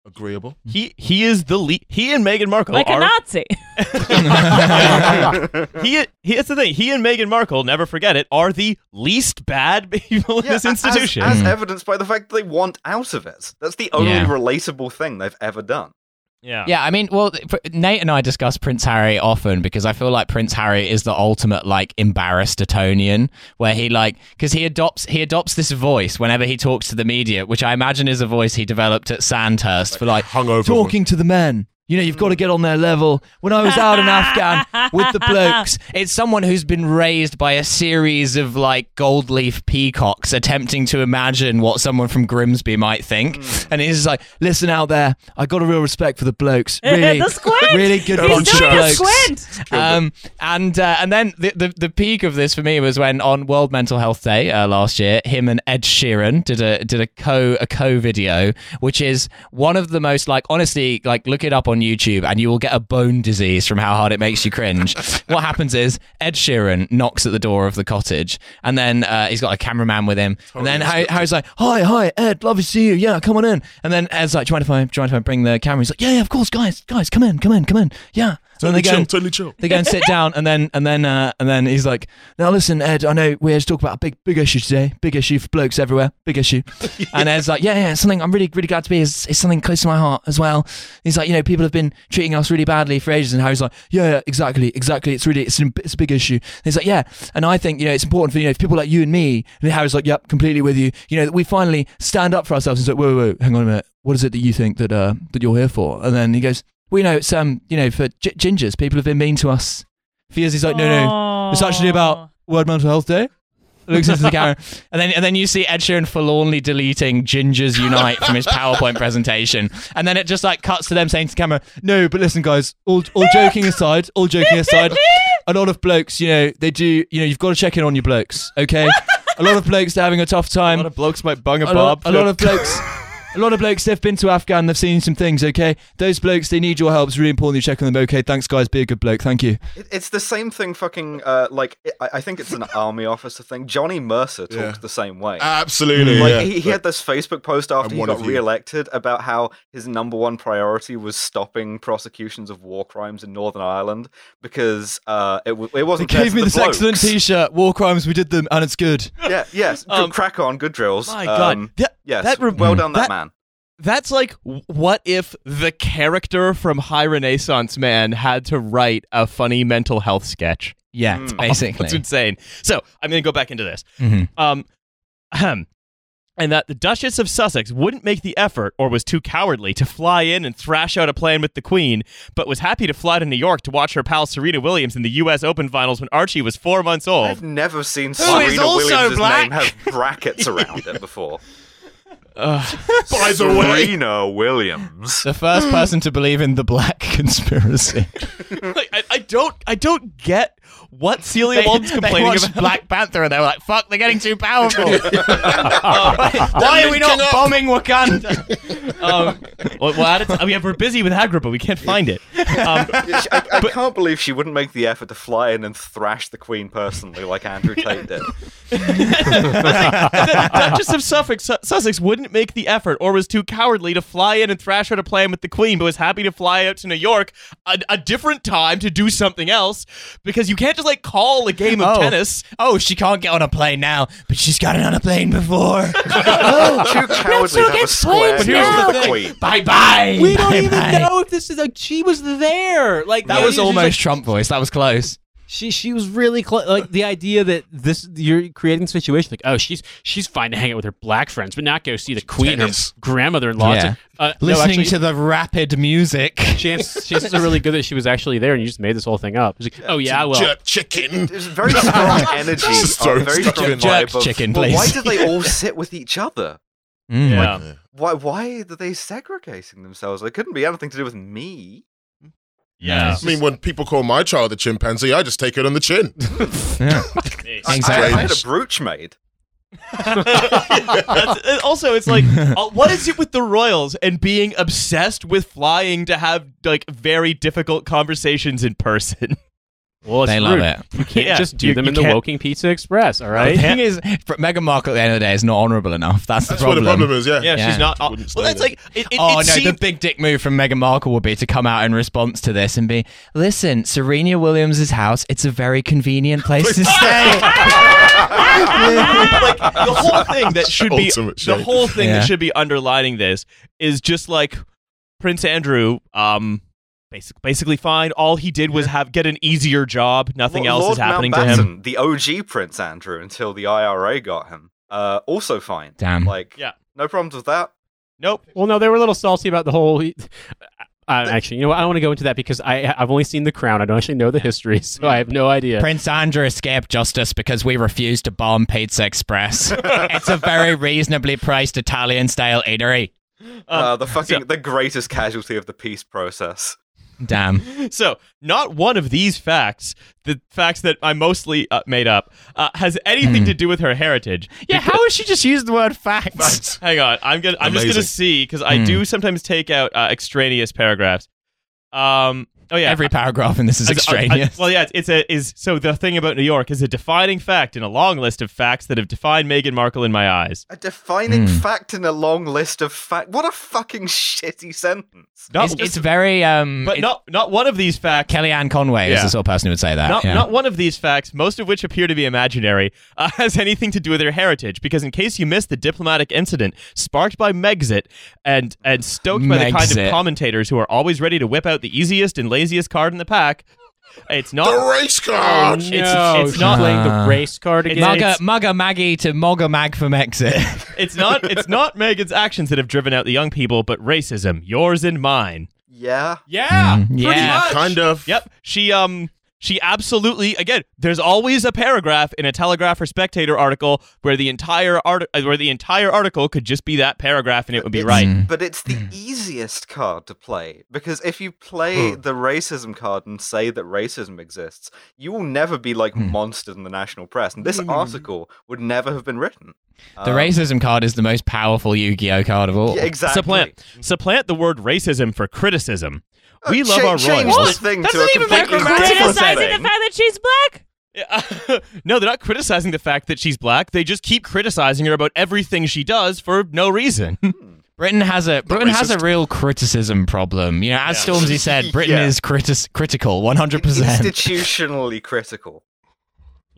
agreeable. He he is the lead. He and Meghan Markle like a are Nazi. <laughs> <laughs> he, he that's the thing. He and Meghan Markle, never forget it, are the least bad <laughs> people in Yeah, this as- institution. As, Mm. evidenced by the fact that they want out of it. That's the only Yeah. relatable thing they've ever done. Yeah. Yeah, I mean, well, Nate and I discuss Prince Harry often because I feel like Prince Harry is the ultimate like embarrassed Etonian, where he like because he adopts he adopts this voice whenever he talks to the media, which I imagine is a voice he developed at Sandhurst for like Hungover. talking to the men. You know, you've got to get on their level. When I was out in Afghan with the blokes, <laughs> it's someone who's been raised by a series of like gold leaf peacocks attempting to imagine what someone from Grimsby might think. And he's just like, listen out there, I got a real respect for the blokes. <laughs> Really, the squint. really good bunch of blokes. Um, and uh, and then the, the the peak of this for me was when on World Mental Health Day uh, last year, him and Ed Sheeran did a did a co a co video, which is one of the most like honestly like look it up on YouTube and you will get a bone disease from how hard it makes you cringe. <laughs> what happens is Ed Sheeran knocks at the door of the cottage, and then uh, he's got a cameraman with him, and then Harry, Harry's like, "Hi, hi, Ed, love to see you. Yeah, come on in." And then Ed's like, "Do you mind if I, do you mind if I bring the camera?" He's like, "Yeah, yeah, of course, guys, guys, come in, come in, come in. Yeah." So Totally they go chill. and- Totally chill. they go and sit <laughs> down, and then and then uh, and then he's like, "Now listen, Ed. I know we're here to talk about a big big issue today. Big issue for blokes everywhere. Big issue." <laughs> and Ed's like, "Yeah, yeah, something I'm really really glad to be. It's, it's something close to my heart as well." He's like, "You know, people have been treating us really badly for ages," and Harry's like, "Yeah, yeah, exactly, exactly. It's really it's, an, it's a big issue." And he's like, "Yeah," and I think you know it's important for you know people like you and me. And Harry's like, "Yep, completely with you. You know that we finally stand up for ourselves." He's like, "Whoa, whoa, whoa, hang on a minute. What is it that you think that uh that you're here for?" And then he goes. Well, you know, it's um, you know, for gi- gingers, people have been mean to us for years. He's like, no, no, it's actually about World Mental Health Day. Looks into the camera, and then and then you see Ed Sheeran forlornly deleting "Gingers Unite" from his <laughs> PowerPoint presentation, and then it just like cuts to them saying to the camera, "No, but listen, guys, all all joking aside, all joking aside, a lot of blokes, you know, they do, you know, you've got to check in on your blokes, okay? A lot of blokes are having a tough time. A lot of blokes might bung a, a bob. lot, a lot of blokes." <laughs> A lot of blokes, they've been to Afghan, they've seen some things, okay? Those blokes, they need your help. It's really important you check on them, okay? Thanks, guys. Be a good bloke. Thank you. It's the same thing. Fucking uh, like I, I think it's an <laughs> army officer thing. Johnny Mercer talks Yeah. the same way. Absolutely. like yeah. he, he had this Facebook post after he got re-elected about how his number one priority was stopping prosecutions of war crimes in Northern Ireland because uh, it, w- it wasn't. fair gave me the this excellent. T-shirt. War crimes, we did them, and it's good. Yeah, yes, good Um, crack on, good drills. My God, Um, That- yes, that re- well done, that, that- man. That's like what if the character from High Renaissance Man had to write a funny mental health sketch. Yeah, Mm. basically. That's insane. So I'm going to go back into this. Mhm. Um, ahem. and that the Duchess of Sussex wouldn't make the effort or was too cowardly to fly in and thrash out a plan with the Queen, but was happy to fly to New York to watch her pal Serena Williams in the U.S. Open finals when Archie was four months old. I've never seen Who is Serena Williams' black? name have brackets around it <laughs> before. <laughs> By the way, Serena Williams. The first person to believe in the black <laughs> conspiracy. like, I, I don't, I don't get what Celia they, Walden's they complaining watched about. Black Panther and they were like, "Fuck, they're getting too powerful. <laughs> <laughs> Why are we not bombing Wakanda?" <laughs> um, well, well, at it- I mean, we're busy with Agrippa. We can't find it. Um, I, I can't believe she wouldn't make the effort to fly in and thrash the Queen personally, like Andrew Tate did. the Duchess of Suffolk, Su- Sussex wouldn't make the effort or was too cowardly to fly in and thrash out a plan with the Queen, but was happy to fly out to New York a, a different time to do something else because you can't just like call a game of Oh. tennis. Oh, she can't get on a plane now, but she's gotten on a plane before. <laughs> Oh, too cowardly to have a square But here's deal the with the thing. Queen. bye bye. We don't Bye even bye. know if this is like she was there. Like That the was almost like- Trump voice. That was close. She she was really close. Like the idea that this you're creating a situation like oh she's she's fine to hang out with her black friends, but not go see the queen and Tennis. her grandmother-in-law. Yeah. like, uh, no, Listening actually, to the rapid music. chance, chances are really good that she was actually there and you just made this whole thing up. It's like, oh yeah, well, jerk chicken. There's very strong <laughs> energy. Just throw very stuff strong. Jerk vibe of, chicken, well, why please. did they all sit with each other? Mm. Yeah. Why why are they segregating themselves? It couldn't be anything to do with me. Yeah. I mean, when people call my child a chimpanzee, I just take it on the chin. <laughs> Yeah. I, <laughs> Exactly. I, I had a brooch made. That's- also, it's like, <laughs> uh, what is it with the royals and being obsessed with flying to have like very difficult conversations in person? Well, it's They rude. love it. You can't Yeah, just do you- them you in the can't- Woking Pizza Express, all right? The thing is, for Meghan Markle at the end of the day is not honourable enough. That's the problem. That's what the problem is. Yeah. Yeah, Yeah. she's not. Wouldn't well, that's like. It, it, Oh it no! The big dick move from Meghan Markle would be to come out in response to this and be, "Listen, Serena Williams' house. It's a very convenient place to <laughs> stay." like the whole thing that should be Ultimate the whole thing Yeah. that should be underlining this is just like Prince Andrew um basic, basically fine all he did was have get an easier job nothing Lord else is happening to him The OG Prince Andrew until the IRA got him. Uh, also fine. Damn. Like, Yeah. no problems with that. nope <laughs> Well, no, they were a little salty about the whole. Uh, actually, you know what? I don't want to go into that because I I've only seen The Crown. I don't actually know the history, so I have no idea. Prince Andrew escaped justice because we refused to bomb Pizza Express. <laughs> it's a very reasonably priced Italian-style eatery. uh, the <laughs> fucking so- the greatest casualty of the peace process. Damn. <laughs> so not one of these facts the facts that I mostly uh, made up uh, has anything Hmm. to do with her heritage Yeah, how has she just used the word facts? Hang on, I'm gonna. I'm just gonna see because I Hmm. do sometimes take out uh, extraneous paragraphs. Um. Oh yeah. Every paragraph in this is As- extraneous. uh, well, yeah, it's, it's a is so the thing about New York is a defining fact in a long list of facts that have defined Meghan Markle in my eyes. A defining Hmm. fact in a long list of facts. What a fucking <laughs> shitty sentence. Not it's, just- it's very um. but it- not not one of these facts. Kellyanne Conway is the sort of person who would say that. Not, yeah. not one of these facts, most of which appear to be imaginary, uh, <laughs> has anything to do with their heritage. Because in case you missed the diplomatic incident sparked by Megxit and and stoked by the kind of commentators who are always ready to whip out the easiest and laziest card in the pack, it's not. The race card. no, it's she's not- playing the race card again. Mugger, Mugger Maggie to Mogger Mag from exit. <laughs> It's not. It's not Meghan's actions that have driven out the young people, but racism, yours and mine. Yeah. Yeah, Mm, yeah. much. Kind of. Yep. She um she absolutely again. There's always a paragraph in a Telegraph or Spectator article where the entire art uh, where the entire article could just be that paragraph and it would be It's- right. Mm. But it's the easiest card to play because if you play the racism card and say that racism exists, you will never be like Hmm. monsters in the national press. And this article would never have been written. The Um, racism card is the most powerful Yu-Gi-Oh card of all. Yeah, exactly. Supplant supplant the word racism for criticism. Uh, We love cha- our change royals. the thing That's to a not even completely very different criticizing the thing. fact that she's black. <laughs> No, they're not criticizing the fact that she's black. They just keep criticizing her about everything she does for no reason. Britain has a Britain has a racist. real criticism problem. You know, as Yeah. Stormzy said, <laughs> Britain Yeah. is critis- critical, one hundred percent. Institutionally critical.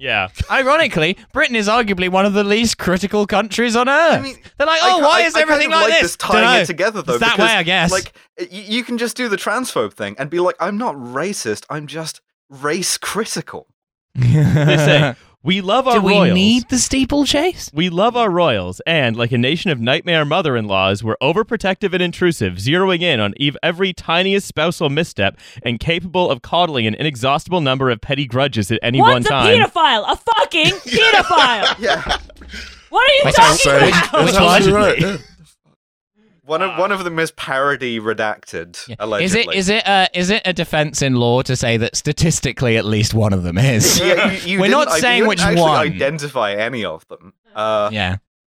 Yeah. Ironically, Britain is arguably one of the least critical countries on earth. I mean, They're like, oh, ki- why I- is I kind everything of like like this? tying Dunno. it together though. It's that because, way, I guess. Like you can just do the transphobe thing and be like, I'm not racist. I'm just race critical. <laughs> They say we love our Do we royals. need the steeplechase? We love our royals, and like a nation of nightmare mother in laws, we're overprotective and intrusive, zeroing in on ev- every tiniest spousal misstep and capable of coddling an inexhaustible number of petty grudges at any one time. What's a time. pedophile? A fucking <laughs> pedophile. Yeah. what are you Wait, talking about? which that's right. yeah. One of one of them is parody redacted. Is Allegedly. it is it uh, is it a defense in law to say that statistically at least one of them is? Yeah, you, <laughs> you We're didn't- not I- you saying didn't which actually one. Identify any of them. Uh, yeah.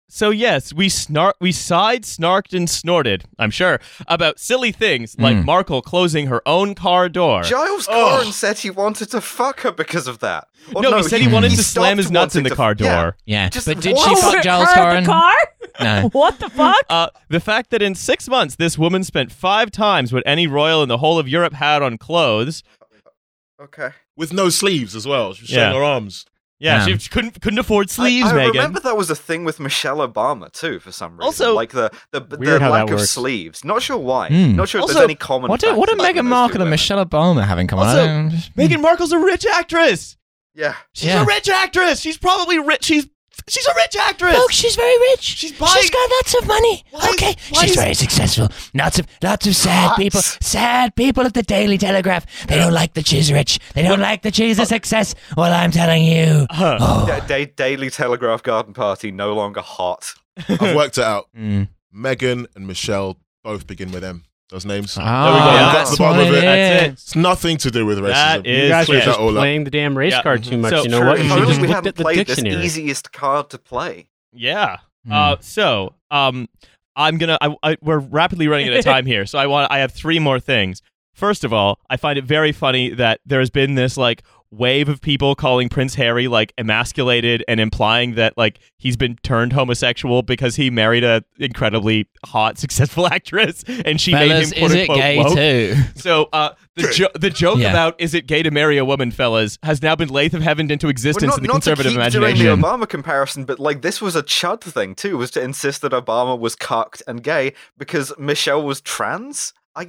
So yes, we snark, we sighed, snarked, and snorted. I'm sure about silly things like Mm. Markle closing her own car door. Giles Oh. Coren said he wanted to fuck her because of that. Or no, he said he, wanted to slam stopped his nuts in the wanting to- car door. Yeah. Yeah. Just but did what? she Oh, fuck Her- Giles her Coren? The car? No. <laughs> What the fuck? Uh, the fact that in six months this woman spent five times what any royal in the whole of Europe had on clothes. Okay. With no sleeves as well. She was Yeah. showing her arms. Yeah, Damn. she couldn't couldn't afford sleeves, I, I Meghan. remember that was a thing with Michelle Obama too, for some reason. Also- like the the, the Weird lack of sleeves. Not sure why. Hmm. Not sure if there's any common. What do what do Meghan Markle and women. Michelle Obama have in common? Also- I don't- Meghan Markle's a rich actress. Yeah. She's Yeah. a rich actress. She's probably rich. She's she's a rich actress. Folks, she's very rich. She's buying- she's got lots of money. Why okay, why she's is- very successful. Lots of lots of sad people. Sad people at the Daily Telegraph. They don't like that she's rich. They don't like that she's a success. Well, I'm telling you. Huh. Oh, Da- Da- Daily Telegraph Garden Party no longer hot. I've worked it out. <laughs> Mm. Meghan and Michelle both begin with M. Those names. Ah, we go. Yeah, that's that's the bottom what of it. That's is. It's nothing to do with racism. That You is guys are just playing the damn race Yeah. card too much. So you know true. what? You If should just we looked hadn't at the played dictionary. this easiest card to play. Yeah. Hmm. Uh, so, um, I'm gonna. I, I, we're rapidly running out of <laughs> time here, so I want. I have three more things. First of all, I find it very funny that there has been this like wave of people calling Prince Harry like emasculated and implying that like he's been turned homosexual because he married a incredibly hot, <laughs> successful actress and she Fellas, made him quote is it unquote gay woke. too? So uh, the jo- the joke Yeah. about is it gay to marry a woman, fellas, has now been lathe of heaven into Well, existence not, in the not conservative to keep imagination. doing the Obama comparison, but like this was a chud thing too, was to insist that Obama was cucked and gay because Michelle was trans. I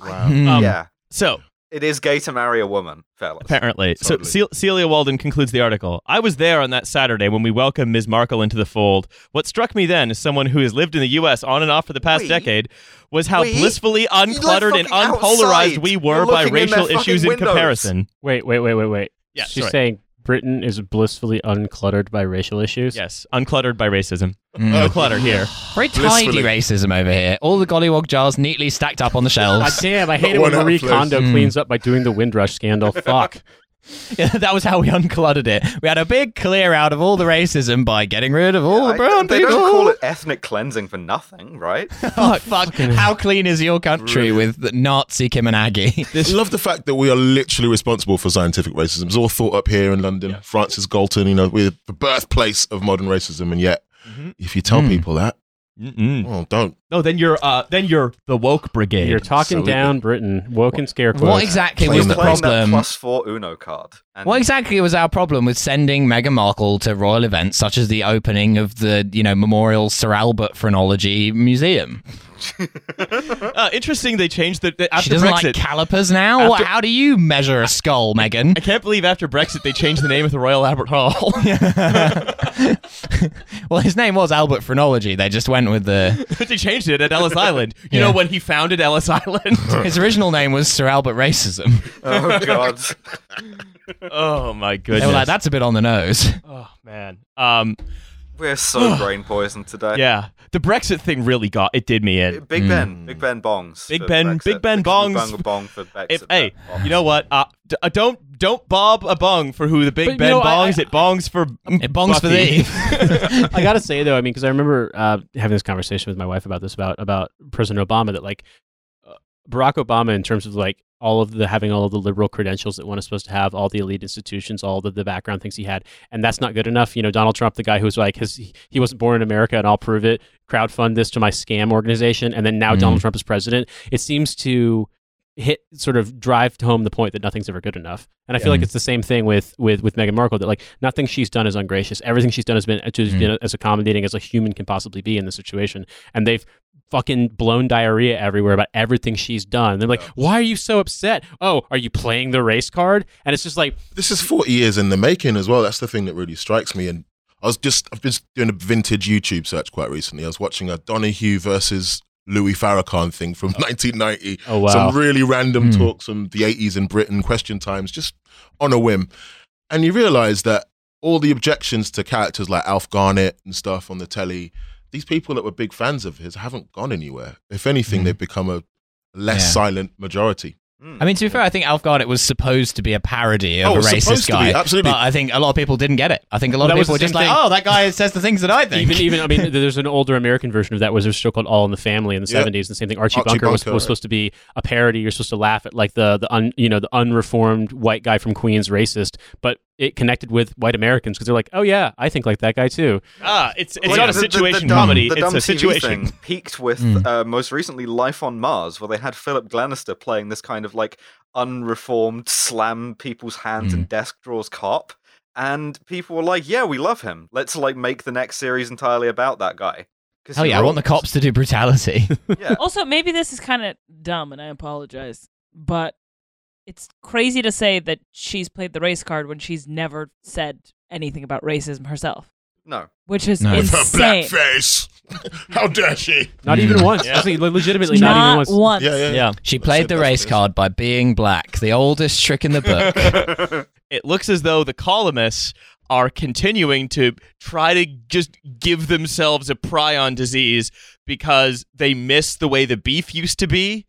Wow. <laughs> Hmm. Um, yeah, So it is gay to marry a woman, fellas. Apparently. Totally. So Ce- Celia Walden concludes the article. I was there on that Saturday when we welcomed Ms. Markle into the fold. What struck me then, as someone who has lived in the U.S. on and off for the past We? decade, was how We? blissfully uncluttered and unpolarized outside. we were by looking in their racial issues fucking in windows. comparison. Wait, wait, wait, wait, wait. Yeah, She's sorry. saying Britain is blissfully uncluttered by racial issues. Yes, uncluttered by racism. Mm. No clutter here. Very tidy racism over here. All the gollywog jars neatly stacked up on the shelves. <laughs> God shelves. damn, I hate it when out Marie of place. Kondo Mm. cleans up by doing the Windrush scandal. <laughs> Fuck. <laughs> Yeah, that was how we uncluttered it. We had a big clear out of all the racism by getting rid of all the I- brown they people. don't call it ethnic cleansing for nothing, right? <laughs> Oh, fuck. How clean is your country with the Nazi Kim and Aggie? <laughs> I love the fact that we are literally responsible for scientific racism. It's all thought up here in London. Francis Galton, you know, we're the birthplace of modern racism, and yet, Mhm. if you tell Mm. people that, Mm-mm. well, don't. No, then you're uh, then you're the woke brigade. You're talking Absolutely. down Britain. Woke and scare quotes. what exactly Playing was the playing that problem? plus four Uno card. And What exactly was our problem with sending Meghan Markle to royal events such as the opening of the, you know, Memorial Sir Albert Phrenology Museum? <laughs> uh, interesting. They changed the, the She doesn't Brexit. like calipers now. After- How do you measure a skull, Meghan? I can't believe after Brexit they changed the name of the Royal Albert Hall. <laughs> <laughs> well, his name was Albert Phrenology. They just went with the. they changed it at Ellis Island. You Yeah. know when he founded Ellis <laughs> Island. <laughs> His original name was Sir Albert Racism. <laughs> oh god, oh my They goodness. were like, "That's a bit on the nose." Oh man. Um. we're so <sighs> brain poisoned today. Yeah. The Brexit thing really got it. Did me in. Big Mm. Ben, Big Ben bongs. Big Ben- Brexit. Big Ben Big bongs. Bang bong for Brexit. If hey, bongs. you know what? Uh, d- uh, don't don't bob a bung for who the Big But, you Ben know, bongs. I- it bongs for It bongs for Buffy. thee. <laughs> <laughs> I gotta say though, I mean, because I remember uh, having this conversation with my wife about this about about President Obama that like Barack Obama in terms of like all of the having all of the liberal credentials that one is supposed to have, all the elite institutions, all the, the background things he had, and that's not good enough. You know, Donald Trump, the guy who's like his he wasn't born in America, and I'll prove it. Crowdfund this to my scam organization, and then now Mm. Donald Trump is president. It seems to hit sort of drive home the point that nothing's ever good enough. And I feel Yeah. like it's the same thing with with with Meghan Markle that like nothing she's done is ungracious. Everything she's done has been, has Mm. been as accommodating as a human can possibly be in this situation. And they've fucking blown diarrhea everywhere about everything she's done. They're like, "Why are you so upset? Oh, are you playing the race card?" And it's just like, This is 40 years in the making as well. That's the thing that really strikes me. And I was just, I've been doing a vintage YouTube search quite recently. I was watching a Donahue versus Louis Farrakhan thing from <laughs> 1990. "Oh wow." Some really random Hmm. talks from the 80s in Britain, question times, just on a whim. And you realize that all the objections to characters like Alf Garnett and stuff on the telly, these people that were big fans of his haven't gone anywhere. If anything, Hmm. they've become a less Yeah. silent majority. Mm. I mean, to be fair, I think Alf Garnett was supposed to be a parody of Oh, a racist supposed to be, guy. absolutely. But I think a lot of people didn't get it. I think a lot Well, of people were just same like, "Oh, that guy says the things that I think." even even I mean, <laughs> there's an older American version of that was a show called All in the Family in the Yeah. 70s. The same thing. Archie, Archie Bunker, was, was right. supposed to be a parody. You're supposed to laugh at like the the un, you know the unreformed white guy from Queens racist, but it connected with white Americans because they're like, oh yeah, I think like that guy too. ah, it's it's Like, not a the- the- the situation dumb- comedy. The it's dumb a TV situation. thing peaked with Mm. uh, most recently Life on Mars, where they had Philip Glenister playing this kind of like unreformed, slam people's hands Mm. and desk drawers cop, and people were like, "Yeah, we love him. Let's like make the next series entirely about that guy." 'Cause Hell he yeah, I want the cops to do brutality. <laughs> <laughs> Yeah. Also, maybe this is kind of dumb, and I apologize, but it's crazy to say that she's played the race card when she's never said anything about racism herself, No. which is No. With her insane. blackface. <laughs> How dare she? Not even once. Yeah. I legitimately not, even once. once. Yeah, yeah. Yeah. she played said the race what card by being black, the oldest trick in the book. <laughs> it looks as though the columnists are continuing to try to just give themselves a prion disease because they miss the way the beef used to be.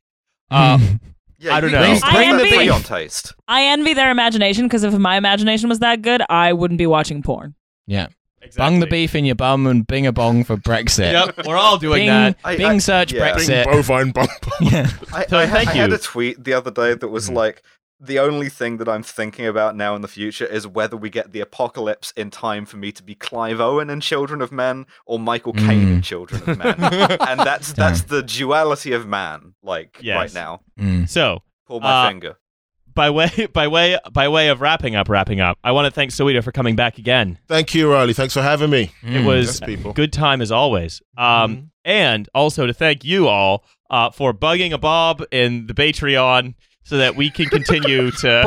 Uh, <laughs> Yeah, I don't know. you- I bring the envy- Freon taste. I envy their imagination because if my imagination was that good, I wouldn't be watching porn. yeah. Exactly. Bung the beef in your bum and bing a bong for Brexit. Yep, we're all doing Bing, that. I- Bing I- search yeah. Bing Brexit. bovine bump. <laughs> Yeah. I, So I, thank I had a tweet the other day that was Mhm. like, the only thing that I'm thinking about now in the future is whether we get the apocalypse in time for me to be Clive Owen in Children of Men or Michael Caine in Mm. Children of Men. <laughs> and that's that's the duality of man, like Yes. right now. Mm. So, Pull my Uh, finger. by way <laughs> by way by way of wrapping up, wrapping up, I want to thank Soweto for coming back again. Thank you, Riley. Thanks for having me. It Mm. was Yes, good time as always. Um, and also to thank you all uh, for bugging a Bob in the Patreon so that we can continue <laughs> to.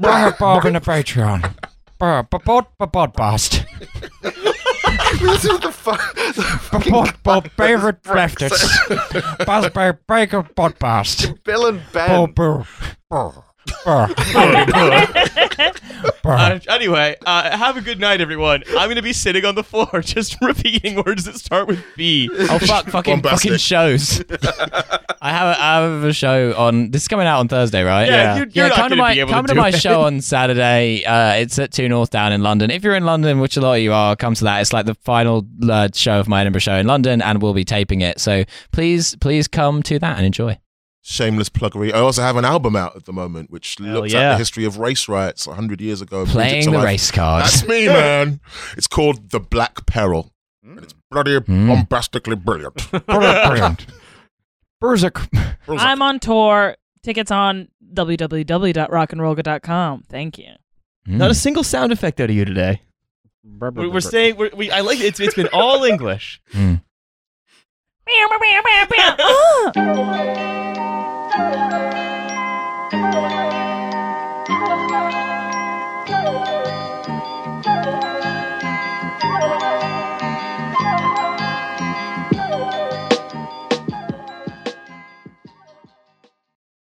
Bob, Bob in the Patreon. Bob, Bob, Bob, Bob, Bast. <laughs> this is the, fu- the Bob, Bob, fucking favorite Brexit. leftist. Buzz, Bear, Baker, Bob, Bast. Bill and Ben. Bob, Bob, Bob, Bob, Uh, anyway, uh, have a good night, everyone. I'm going to be sitting on the floor <laughs> just repeating words that start with B. Oh fuck! Fucking Bombastic. fucking shows. <laughs> I have a, I have a show on. This is coming out on Thursday, right? Yeah, you- you're not come to gonna my be able to come to, do my it. show on Saturday. Uh, it's at Two Northdown in London. If you're in London, which a lot of you are, come to that. It's like the final uh, show of my Edinburgh show in London, and we'll be taping it. So please, please come to that and enjoy. Shameless pluggery. I also have an album out at the moment, which Hell looks yeah. at the history of race riots 100 years ago. and brings Playing the life. race cards. That's me, man. It's called The Black Peril. Mm. It's bloody Mm. bombastically brilliant. <laughs> Brilliant. Berserk. I'm on tour. Tickets on www.rocknrolga.com. Thank you. Mm. Not a single sound effect out of you today. We- We're saying we're, we. I like it. It's it's been all <laughs> English. Mm. Ah! <laughs>